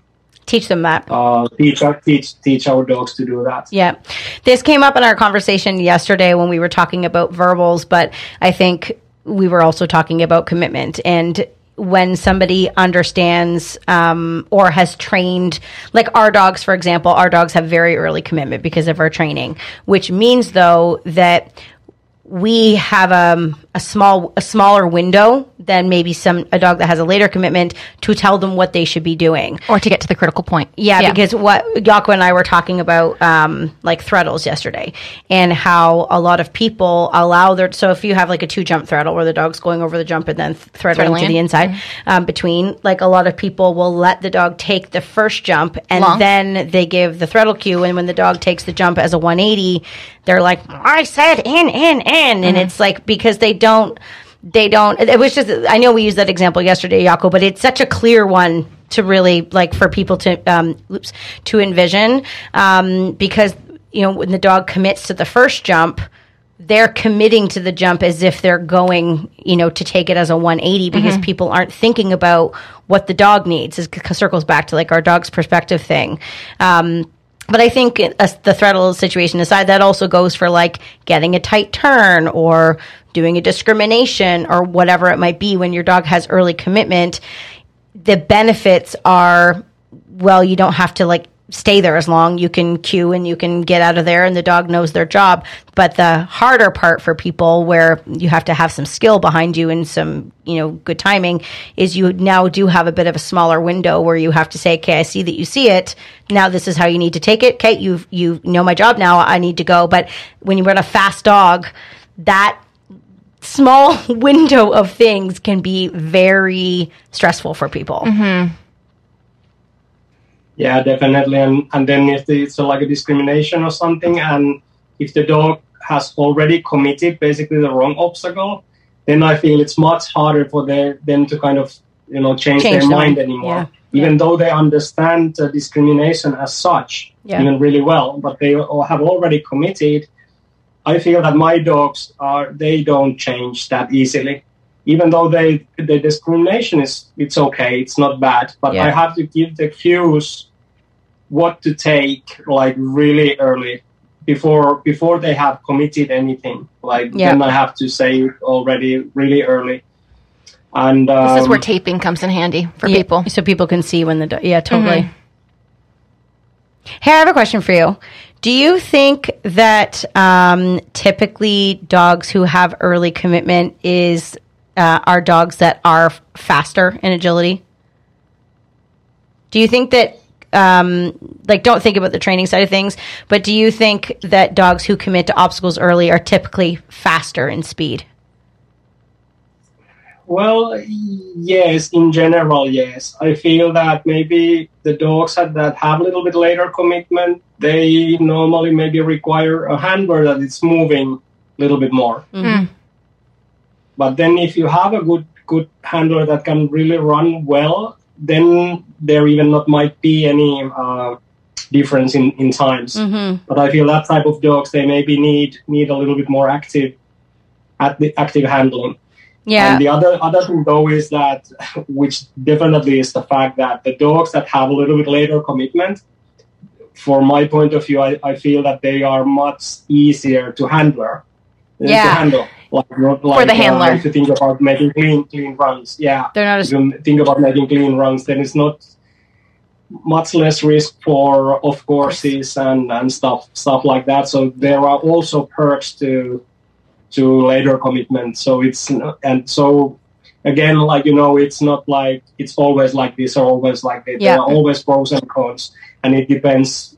Teach them that. uh, teach teach teach our dogs to do that. Yeah. This came up in our conversation yesterday when we were talking about verbals, but I think we were also talking about commitment. And when somebody understands um, or has trained, like our dogs, for example, our dogs have very early commitment because of our training, which means though that we have um, a small a smaller window than maybe some a dog that has a later commitment to tell them what they should be doing. Or to get to the critical point. Yeah, because what Jaakko and I were talking about, um, like threadles yesterday, and how a lot of people allow their. So if you have like a two jump threadle where the dog's going over the jump and then th- threadling Threadling to the inside um, between, like a lot of people will let the dog take the first jump and Long. then they give the threadle cue, and when the dog takes the jump as a 180, they're like, "I said in, in, in," and it's like because they don't they don't it was just i know we used that example yesterday Jaakko, but it's such a clear one to really like for people to um oops, to envision um because you know when the dog commits to the first jump they're committing to the jump as if they're going, you know, to take it as a 180 because people aren't thinking about what the dog needs. It circles back to like our dog's perspective thing. Um, but I think the threadle situation aside, that also goes for like getting a tight turn or doing a discrimination or whatever it might be when your dog has early commitment. The benefits are, well, you don't have to like stay there as long. You can cue and you can get out of there and the dog knows their job. But the harder part for people where you have to have some skill behind you and some, you know, good timing is you now do have a bit of a smaller window where you have to say, okay, I see that you see it. Now this is how you need to take it. Okay. You, you know my job now. I need to go. But when you run a fast dog, that small window of things can be very stressful for people. Mm-hmm. Yeah, definitely. And and then if it's like a discrimination or something, and if the dog has already committed basically the wrong obstacle, then I feel it's much harder for the, them to kind of you know change, Change their their mind anymore. Yeah. Even though they understand uh, discrimination as such, Yeah. even really well, but they have already committed. I feel that my dogs are they don't change that easily. Even though they the discrimination is it's okay, it's not bad, but Yeah. I have to give the cues what to take like really early before before they have committed anything. Like Yeah. then I have to say it already really early. And um, This is where taping comes in handy for Yeah, people. so people can see when the yeah totally. Mm-hmm. Hey, I have a question for you. Do you think that um, typically dogs who have early commitment is uh, are dogs that are faster in agility? Do you think that um, like don't think about the training side of things, but do you think that dogs who commit to obstacles early are typically faster in speed? Well, yes, in general, yes. I feel that maybe the dogs that, that have a little bit later commitment, they normally maybe require a handler that is moving a little bit more. But then if you have a good good handler that can really run well, then there even not might be any uh, difference in, in times. Mm-hmm. But I feel that type of dogs they maybe need need a little bit more active at the active handling. Yeah. And the other other thing though is that, which definitely is the fact that the dogs that have a little bit later commitment, for my point of view, I, I feel that they are much easier to handler. uh, Yeah. To handle. Like, not like, the uh, handler. if you think about making clean clean runs, yeah. They're not as If think about making clean runs, then it's not much less risk for off courses and, and stuff stuff like that. So there are also perks to to later commitment. So it's and so again, like you know, it's not like it's always like this or always like that. Yeah. There are always pros and cons, and it depends.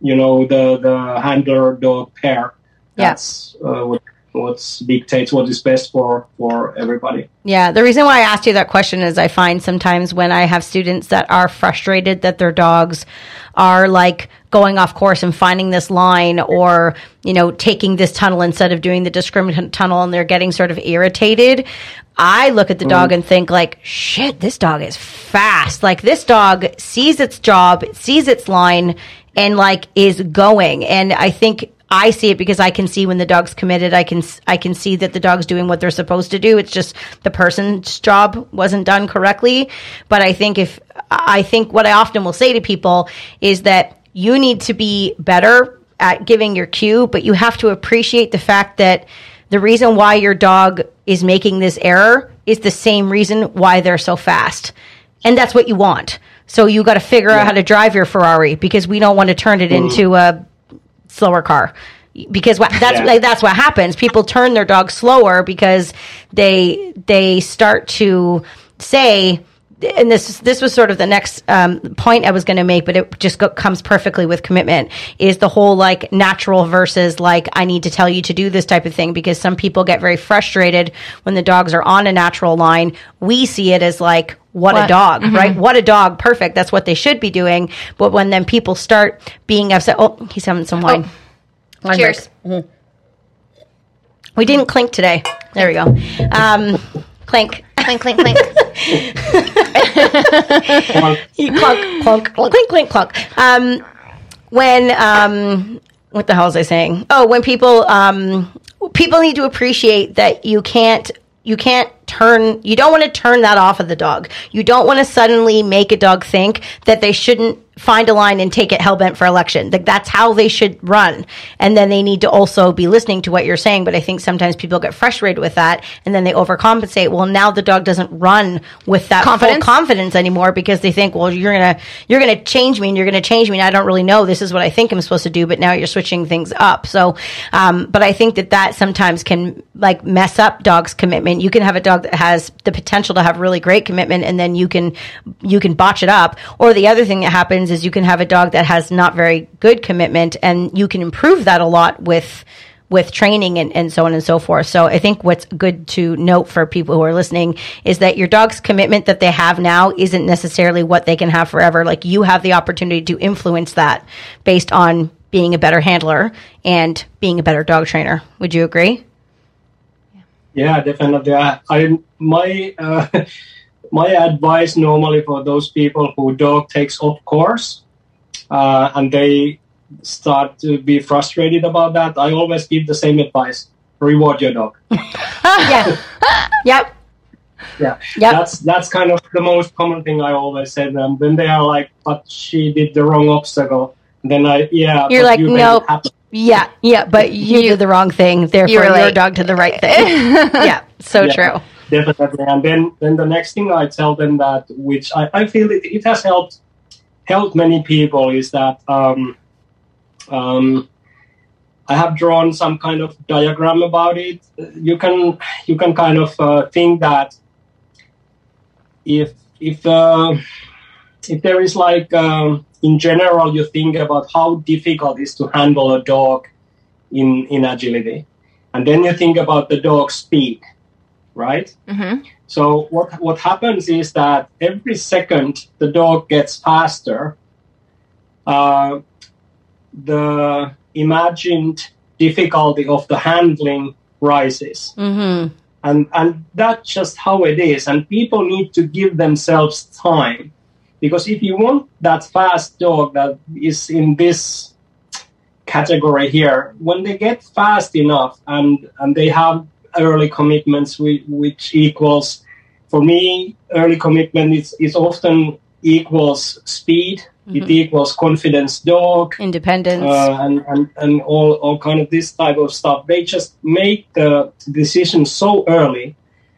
You know, the the handler dog pair. Yeah. That's uh, what what dictates what is best for for everybody. Yeah, the reason why I asked you that question is I find sometimes when I have students that are frustrated that their dogs are like going off course and finding this line or, you know, taking this tunnel instead of doing the discriminant tunnel and they're getting sort of irritated. I look at the dog mm. and think like, shit, this dog is fast. Like this dog sees its job, sees its line and like is going. And I think I see it because I can see when the dog's committed. I can I can see that the dog's doing what they're supposed to do. It's just the person's job wasn't done correctly. But I think if I think what I often will say to people is that you need to be better at giving your cue, but you have to appreciate the fact that the reason why your dog is making this error is the same reason why they're so fast. And that's what you want. So you got to figure out how to drive your Ferrari because we don't want to turn it mm-hmm. into a slower car because what, that's Yeah. like that's what happens. People turn their dog slower because they they start to say. And this this was sort of the next um, point I was going to make, but it just go, comes perfectly with commitment. Is the whole like natural versus like I need to tell you to do this type of thing because some people get very frustrated when the dogs are on a natural line. We see it as like what, a What? dog, right? What a dog, perfect. That's what they should be doing. But when then people start being upset, oh, he's having some wine. Wine Cheers. break. We didn't clink today. There we go. Um, clink. Clink, clink, clink. You clunk, clunk, clunk, clink, clink, clunk. Um, when um, what the hell was I saying? Oh, when people um, people need to appreciate that you can't you can't turn you don't want to turn that off of the dog. You don't want to suddenly make a dog think that they shouldn't find a line and take it hell bent for election. Like that's how they should run. And then they need to also be listening to what you're saying. But I think sometimes people get frustrated with that and then they overcompensate. Well, now the dog doesn't run with that Confidence? full confidence anymore because they think, well, you're gonna you're gonna change me and you're gonna change me and I don't really know this is what I think I'm supposed to do, but now you're switching things up. So, um, but I think that that sometimes can like mess up dogs' commitment. You can have a dog that has the potential to have really great commitment and then you can you can botch it up. Or the other thing that happens is you can have a dog that has not very good commitment and you can improve that a lot with with training and, and so on and so forth. So I think what's good to note for people who are listening is that your dog's commitment that they have now isn't necessarily what they can have forever. Like you have the opportunity to influence that based on being a better handler and being a better dog trainer. Would you agree? Yeah, definitely. I, I my uh, my advice normally for those people who dog takes off course uh, and they start to be frustrated about that, I always give the same advice: reward your dog. yeah. yep. Yeah, Yep. that's that's kind of the most common thing I always say to them. Then they are like, "But she did the wrong obstacle." Then I, yeah, You're like, you made it nope. Yeah, yeah, but you, did the wrong thing. Therefore, you were your like- dog did the right thing. yeah, so Yeah. true. Definitely. And then then the next thing i tell them that which i, I feel it, it has helped helped many people is that um, um, i have drawn some kind of diagram about it. You can you can kind of uh, think that if if uh, if there is like um, in general you think about how difficult it is to handle a dog in in agility. And then you think about the dog's speed right Mm-hmm. so what what happens is that every second the dog gets faster, uh, the imagined difficulty of the handling rises, Mm-hmm. and and that's just how it is. And people need to give themselves time, because if you want that fast dog that is in this category here, when they get fast enough and and they have early commitments which, equals for me early commitment is, is often equals speed it equals confidence dog Independence. uh, and, and, and all, all kind of this type of stuff they just make the decision so early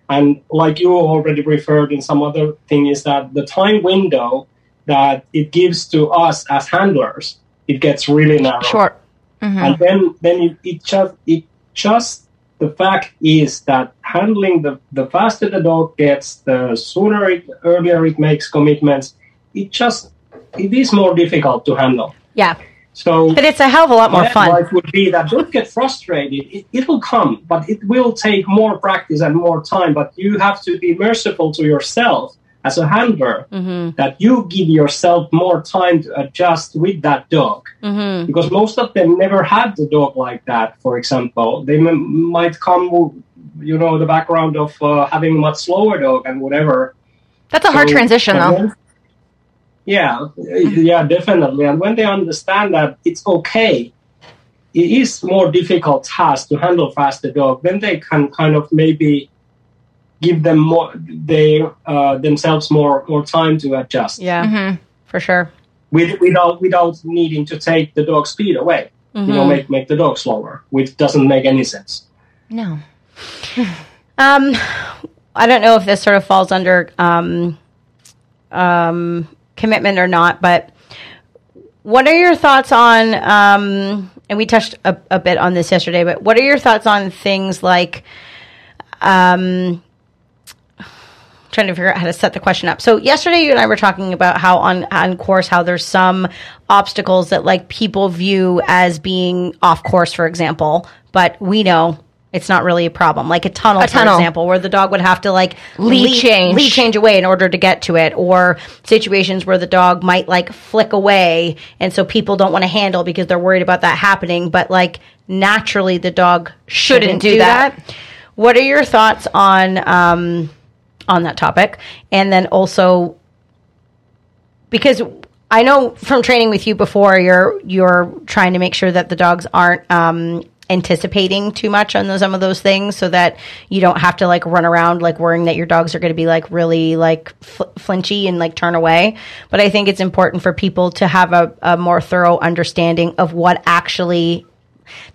and like you already referred in some other thing is that the time window that it gives to us as handlers it gets really narrow Short. Mm-hmm. and then then it, it just it just the fact is that handling the the faster the dog gets the sooner it earlier it makes commitments it just it is more difficult to handle. Yeah, so but it's a hell of a lot more fun. advice would be that don't get frustrated. It, it will come but it will take more practice and more time but you have to be merciful to yourself as a handler Mm-hmm. that you give yourself more time to adjust with that dog Mm-hmm. because most of them never had the dog like that. For example, they m- might come, you know, the background of uh, having a much slower dog and whatever. That's a hard transition, though. then- yeah, yeah, definitely. And when they understand that it's okay, it is more difficult task to handle faster dog. Then they can kind of maybe give them more, they uh, themselves more more time to adjust Yeah, Mm-hmm. for sure. with, without without needing to take the dog speed away. You know, Mhm. make make the dog slower, which doesn't make any sense. No. Um, I don't know if this sort of falls under um, um, commitment or not, but what are your thoughts on? Um, and we touched a, a bit on this yesterday, but what are your thoughts on things like? Um, trying to figure out how to set the question up. So yesterday you and I were talking about how on on course how there's some obstacles that like people view as being off course, for example, but we know it's not really a problem. Like a tunnel, A for tunnel. example, where the dog would have to like Lead change. lead change away in order to get to it, or situations where the dog might like flick away, and so people don't want to handle because they're worried about that happening. But like naturally, the dog shouldn't, do do that. that. What are your thoughts on um, on that topic? And then also because I know from training with you before, you're you're trying to make sure that the dogs aren't um, anticipating too much on those, some of those things, so that you don't have to like run around like worrying that your dogs are going to be like really like fl- flinchy and like turn away. But I think it's important for people to have a, a more thorough understanding of what actually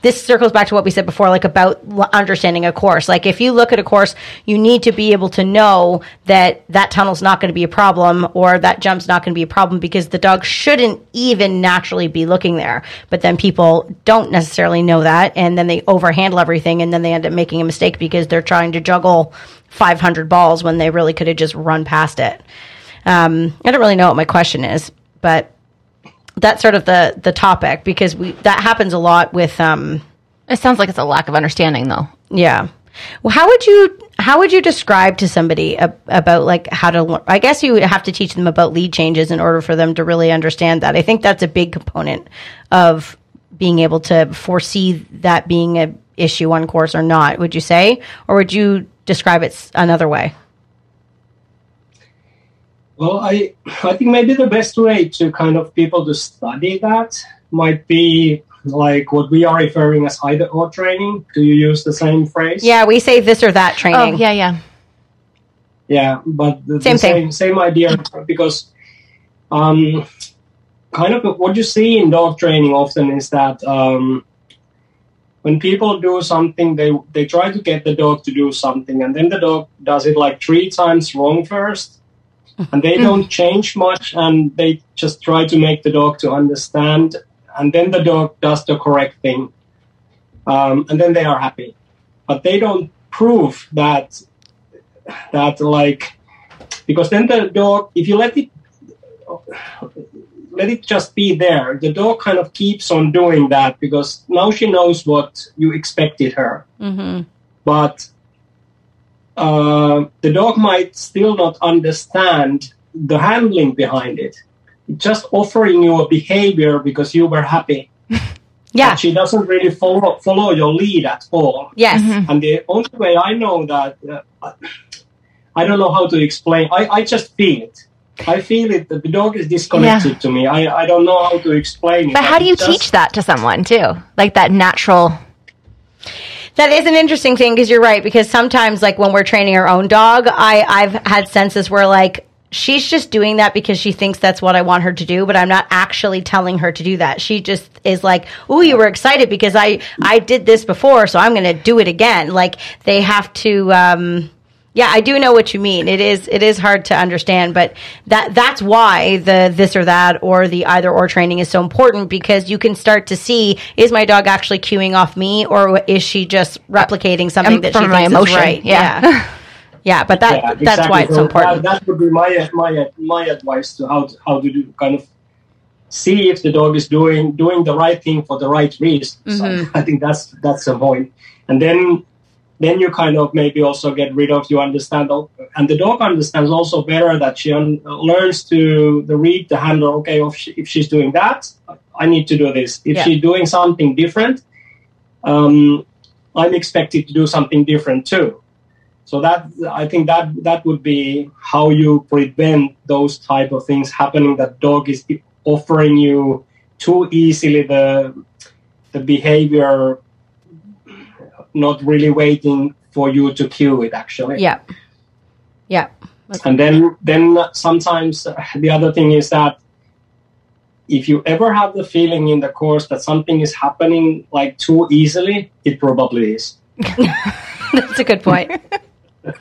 this circles back to what we said before, like about understanding a course. Like if you look at a course, you need to be able to know that that tunnel's not going to be a problem or that jump's not going to be a problem because the dog shouldn't even naturally be looking there. But then people don't necessarily know that and then they overhandle everything and then they end up making a mistake because they're trying to juggle 500 balls when they really could have just run past it. Um, I don't really know what my question is, but that's sort of the the topic because we that happens a lot with um It sounds like it's a lack of understanding, though. yeah well how would you how would you describe to somebody ab- about like how to i guess you would have to teach them about lead changes in order for them to really understand that i think that's a big component of being able to foresee that being a issue on course or not. Would you say, or would you describe it another way? Well, I I think maybe the best way to kind of people to study that might be like what we are referring as either or training. Do you use the same phrase? Yeah, we say this or that Oh, training. yeah, yeah. Yeah, but the, Same the thing. same same idea because um, kind of what you see in dog training often is that um, when people do something, they they try to get the dog to do something, and then the dog does it like three times wrong first, and they don't change much, and they just try to make the dog to understand, and then the dog does the correct thing, um, and then they are happy, but they don't prove that that like because then the dog if you let it let it just be there the dog kind of keeps on doing that because now she knows what you expected her. Hmm but uh, the dog might still not understand the handling behind it just offering you a behavior because you were happy Yeah. But she doesn't really follow follow your lead at all Yes. and the only way I know that, uh, I don't know how to explain. I, I just feel it. I feel it that the dog is disconnected to me. I, I don't know how to explain it. But how do you just- teach that to someone too? Like that natural. That is an interesting thing because you're right. Because sometimes, like when we're training our own dog, I I've had senses where like she's just doing that because she thinks that's what I want her to do, but I'm not actually telling her to do that. She just is like, "Oh, you were excited because I I did this before, so I'm going to do it again." Like they have to. um yeah, I do know what you mean. It is it is hard to understand, but that that's why the this or that or the either or training is so important because you can start to see is my dog actually cueing off me or is she just replicating something Um, that from she my thinks emotion, is right? yeah. yeah, Yeah, but that Yeah, that's why it's so So important. That, that would be my my my advice to how to, how to do kind of see if the dog is doing doing the right thing for the right reason. Mm-hmm. I think that's that's the point. And then then you kind of maybe also get rid of you understand and the dog understands also better that she un- learns to the read the handle okay if, she, if she's doing that i need to do this if Yeah. she's doing something different um, i'm expected to do something different too so that i think that that would be how you prevent those type of things happening that dog is offering you too easily the the behavior not really waiting for you to cue it actually yeah, yeah, and then then sometimes the other thing is that if you ever have the feeling in the course that something is happening like too easily it probably is that's a good point.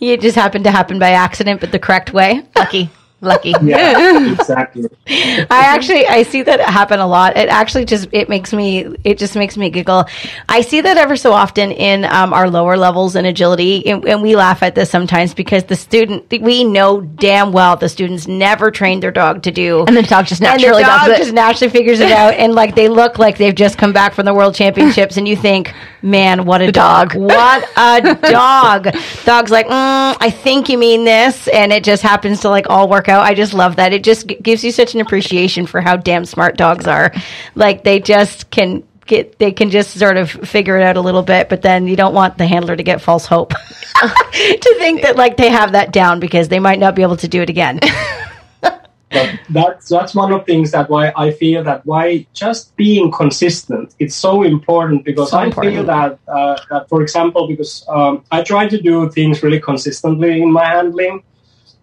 it just happened to happen by accident, but the correct way. Lucky. Lucky. yeah exactly I actually I see that happen a lot. It actually just it makes me it just makes me giggle. I see that ever so often in um, our lower levels in agility, and, and we laugh at this sometimes because the student we know damn well the students never trained their dog to do. And the dog just And naturally the dog does it. just naturally figures it out, and like they look like they've just come back from the world championships, and you think, man, what a dog! dog. What a dog! Dog's like, mm, I think you mean this, and it just happens to like all work I just love that. It just g- gives you such an appreciation for how damn smart dogs are. Like they just can. Get, they can just sort of figure it out a little bit, but then you don't want the handler to get false hope to think that like they have that down because they might not be able to do it again. but that's that's one of the things that why I feel that why just being consistent it's so important because So I important. feel that uh, that for example because um, I try to do things really consistently in my handling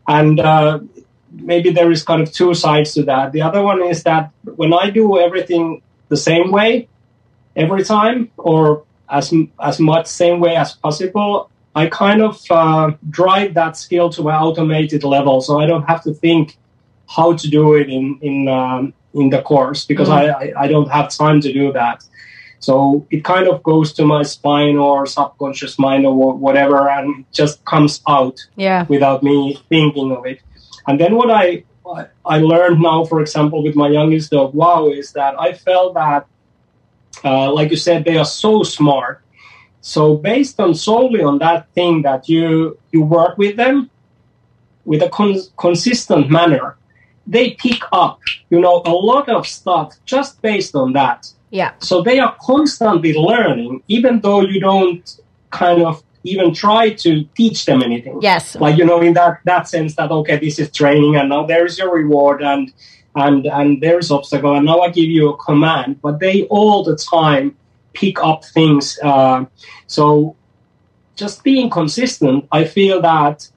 and uh, maybe there is kind of two sides to that the other one is that when I do everything the same way every time or as as much same way as possible I kind of uh, drive that skill to an automated level so I don't have to think how to do it in in um, in the course because I, I I don't have time to do that. So it kind of goes to my spine or subconscious mind or whatever, and it just comes out yeah. without me thinking of it. And then what I I- learned now, for example, with my youngest dog, Wow, is that I felt that, uh, like you said, they are so smart. So based on solely on that thing that you you work with them with a con- consistent manner, they pick up, you know, a lot of stuff just based on that. Yeah. So they are constantly learning, even though you don't kind of even try to teach them anything. Yes. Like, you know, in that, that sense that, okay, this is training and now there's your reward and, and, and there's obstacle and now I give you a command, but they all the time pick up things. Uh, so just being consistent, I feel that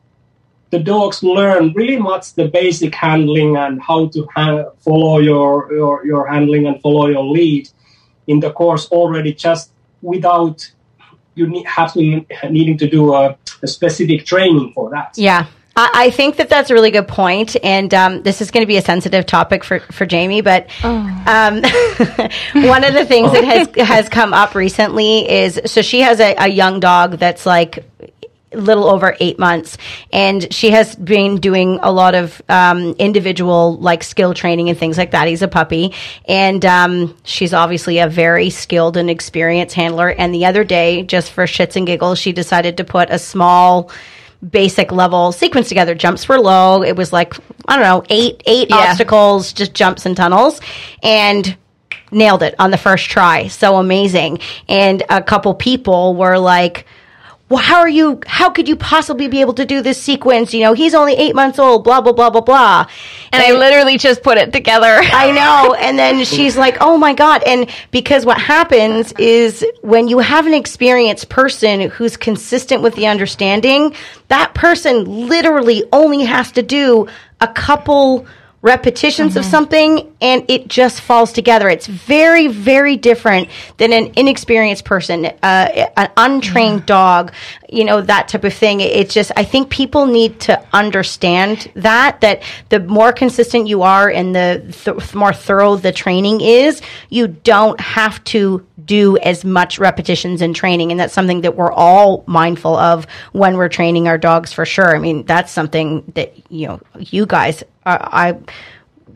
the dogs learn really much the basic handling and how to ha- follow your, your, your handling and follow your lead in the course already just without you need, have to needing to do a, a specific training for that. Yeah. I, I think that that's a really good point, and um, this is going to be a sensitive topic for, for Jamie. But um, one of the things that has has come up recently is so she has a, a young dog that's like little over eight months and she has been doing a lot of um, individual like skill training and things like that he's a puppy and um, she's obviously a very skilled and experienced handler and the other day just for shits and giggles she decided to put a small basic level sequence together jumps were low it was like i don't know eight eight Yeah. obstacles just jumps and tunnels and nailed it on the first try. So amazing. And a couple people were like, well, how are you? How could you possibly be able to do this sequence? You know, he's only eight months old, blah, blah, blah, blah, blah. And I literally just put it together. I know. And then she's like, oh my God. And because what happens is when you have an experienced person who's consistent with the understanding, that person literally only has to do a couple repetitions of something and it just falls together. It's very, very different than an inexperienced person, uh, an untrained dog, you know, that type of thing. It's just, I think people need to understand that, that the more consistent you are and the th- more thorough the training is, you don't have to do as much repetitions in training. And that's something that we're all mindful of when we're training our dogs for sure. I mean, that's something that, you know, you guys, uh, I,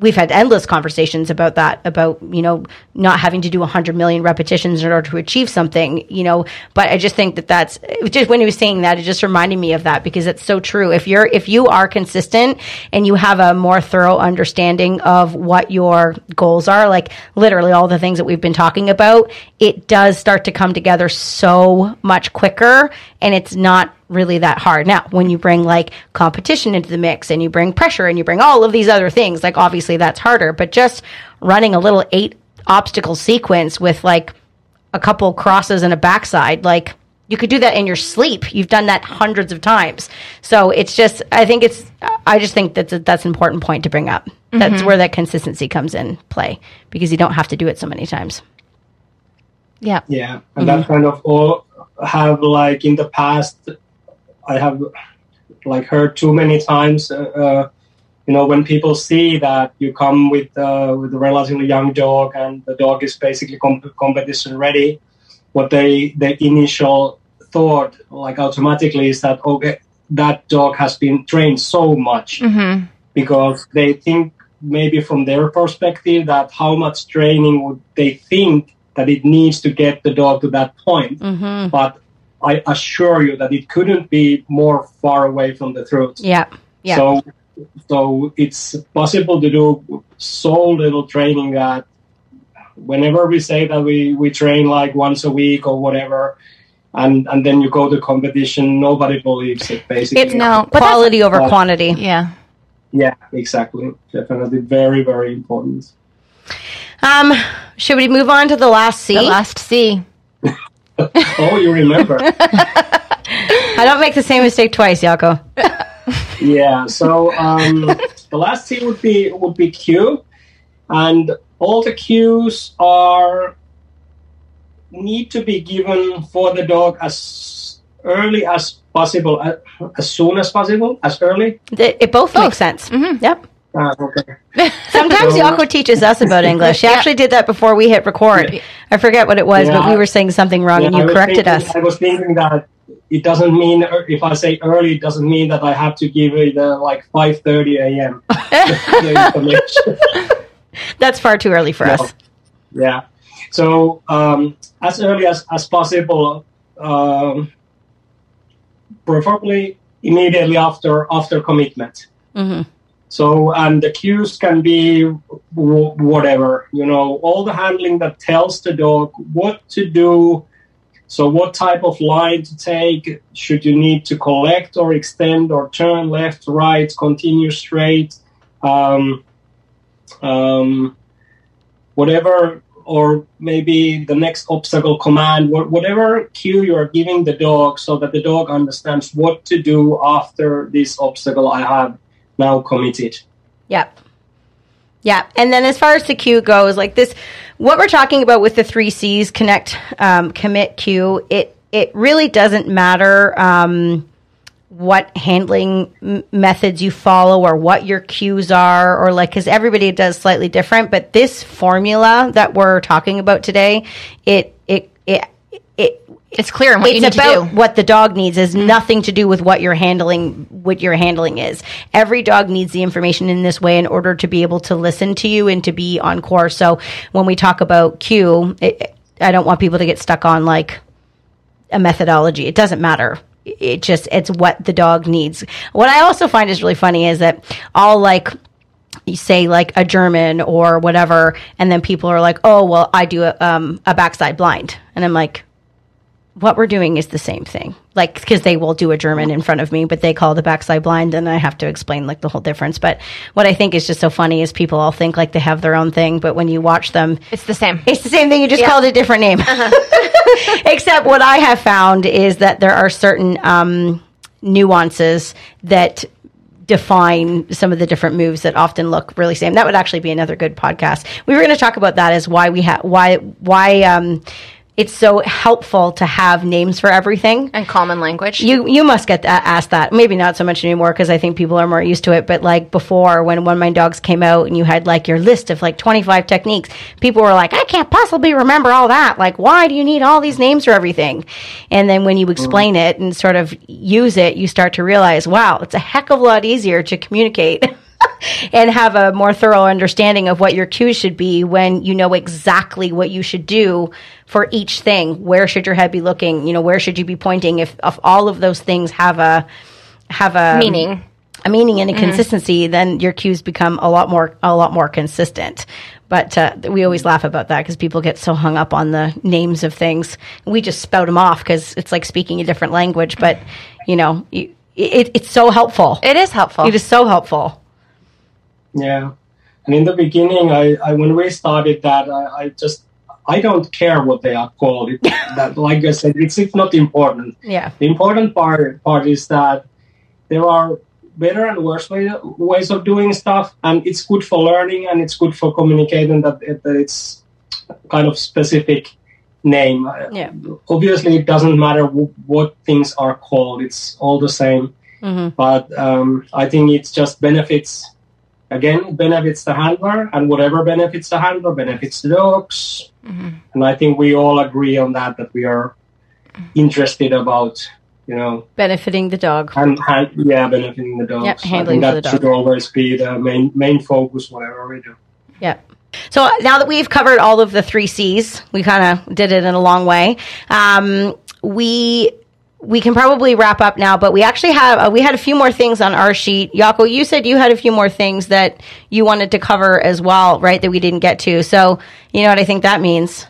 we've had endless conversations about that about you know not having to do 100 million repetitions in order to achieve something you know. But i just think that that's just when he was saying that it just reminded me of that because it's so true. If you're if you are consistent and you have a more thorough understanding of what your goals are like literally all the things that we've been talking about it does start to come together so much quicker and it's not really that hard. Now, when you bring like competition into the mix and you bring pressure and you bring all of these other things, like obviously that's harder, but just running a little eight obstacle sequence with like a couple crosses and a backside, like you could do that in your sleep. You've done that hundreds of times. So it's just, I think it's, I just think that's a, that's an important point to bring up. Mm-hmm. That's where that consistency comes in play because you don't have to do it so many times. yeah. Yeah, and mm-hmm. that kind of all have like in the past, I have like heard too many times. Uh, uh, you know, when people see that you come with uh, with a relatively young dog and the dog is basically comp- competition ready, what they the initial thought like automatically is that okay, that dog has been trained so much Mm-hmm. because they think maybe from their perspective that how much training would they think that it needs to get the dog to that point. Mm-hmm. But I assure you that it couldn't be more far away from the truth. Yeah. Yeah. So, so it's possible to do so little training that whenever we say that we, we train like once a week or whatever, and, and then you go to competition, nobody believes it basically. it's No, but quality over Uh, quantity. Yeah. yeah, exactly. Definitely very, very important. Um, should we move on to the last C? The last C. Oh, you remember? I don't make the same mistake twice, Jaakko. yeah. So um, the last C would be would be Q, and all the cues are need to be given for the dog as early as possible, as, as soon as possible, as early. It, it both makes sense. Mm-hmm. Yep. Ah, okay. Sometimes So- Jaakko teaches us about English. She actually did that before we hit record. I forget what it was, but we were saying something wrong and you corrected thinking- us. I was thinking that it doesn't mean if I say early, it doesn't mean that I have to give it uh, like five thirty a.m. That's far too early for No. us. Yeah. So um, as early as, as possible, um, preferably immediately after after commitment. Mhm. So, and the cues can be w- whatever, you know, all the handling that tells the dog what to do. So, what type of line to take? Should you need to collect or extend or turn left, right, continue straight? Um, um, whatever, or maybe the next obstacle command, whatever cue you are giving the dog so that the dog understands what to do after this obstacle I have now committed. Yep. Yeah. And then as far as the cue goes, like this, what we're talking about with the three C's, connect, um, commit, cue, it, it really doesn't matter, um, what handling m- methods you follow or what your cues are or like because everybody does slightly different but this formula that we're talking about today it it it it it's clear what it's you need about to do. what the dog needs is mm-hmm. nothing to do with what you're handling what your handling is every dog needs the information in this way in order to be able to listen to you and to be on course so when we talk about cue it, i don't want people to get stuck on like a methodology it doesn't matter it just it's what the dog needs. What I also find is really funny is that all like you say like a German or whatever, and then people are like, "Oh, well, I do a, um, a backside blind," and I'm like, "What we're doing is the same thing." Like, because they will do a German in front of me, but they call the backside blind, and I have to explain like the whole difference. But what I think is just so funny is people all think like they have their own thing, but when you watch them, it's the same. It's the same thing. You just yeah. called it a different name. Uh-huh. Except what I have found is that there are certain um, nuances that define some of the different moves that often look really same. That would actually be another good podcast. We were going to talk about that as why we have why why um, it's so helpful to have names for everything and common language. You you must get that, asked that. Maybe not so much anymore because I think people are more used to it. But like before, when one of my dogs came out and you had like your list of like twenty five techniques, people were like, "I can't possibly remember all that. Like, why do you need all these names for everything?" And then when you mm. explain it and sort of use it, you start to realize, wow, it's a heck of a lot easier to communicate. and have a more thorough understanding of what your cues should be when you know exactly what you should do for each thing. Where should your head be looking? You know, where should you be pointing? If, if all of those things have a have a meaning, a meaning and a mm-hmm. consistency, then your cues become a lot more a lot more consistent. But uh, we always laugh about that because people get so hung up on the names of things. We just spout them off because it's like speaking a different language. But you know, you, it, it's so helpful. It is helpful. It is so helpful. Yeah. And in the beginning, I, I when we started that, I, I, just I don't care what they are called. It, that, like I said, it's, it's not important. Yeah. The important part part is that there are better and worse way, ways of doing stuff, and it's good for learning and it's good for communicating that, it, that it's kind of specific name. Yeah. Obviously, it doesn't matter w- what things are called; it's all the same. Mm-hmm. But um, I think it just benefits again, it benefits the handler, and whatever benefits the handler benefits the dogs. Mm-hmm. And I think we all agree on that, that we are interested about, you know, benefiting the dog. And, and yeah, benefiting the dogs. Yep, handling I think that should always be the main main focus, whatever we do. Yep. So now that we've covered all of the three C's, we kind of did it in a long way. Um, we we can probably wrap up now, but we actually have uh, we had a few more things on our sheet. Jaakko, you said you had a few more things that you wanted to cover as well, right? That we didn't get to. So you know what I think that means.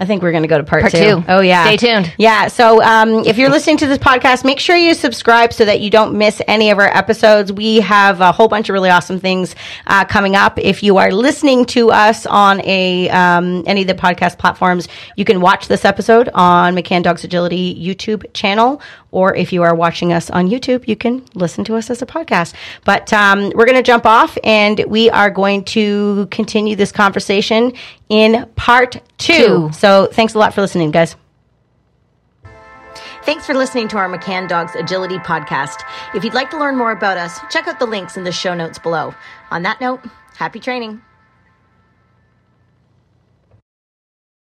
I think we're going to go to part, part two. two. Oh yeah, stay tuned. Yeah. So um, if you're listening to this podcast, make sure you subscribe so that you don't miss any of our episodes. We have a whole bunch of really awesome things uh, coming up. If you are listening to us on a um, any of the podcast platforms, you can watch this episode on McCann Dogs Agility YouTube channel, or if you are watching us on YouTube, you can listen to us as a podcast. But um, we're going to jump off, and we are going to continue this conversation in part two. two. So thanks a lot for listening, guys. Thanks for listening to our McCann Dogs Agility podcast. If you'd like to learn more about us, check out the links in the show notes below. On that note, happy training.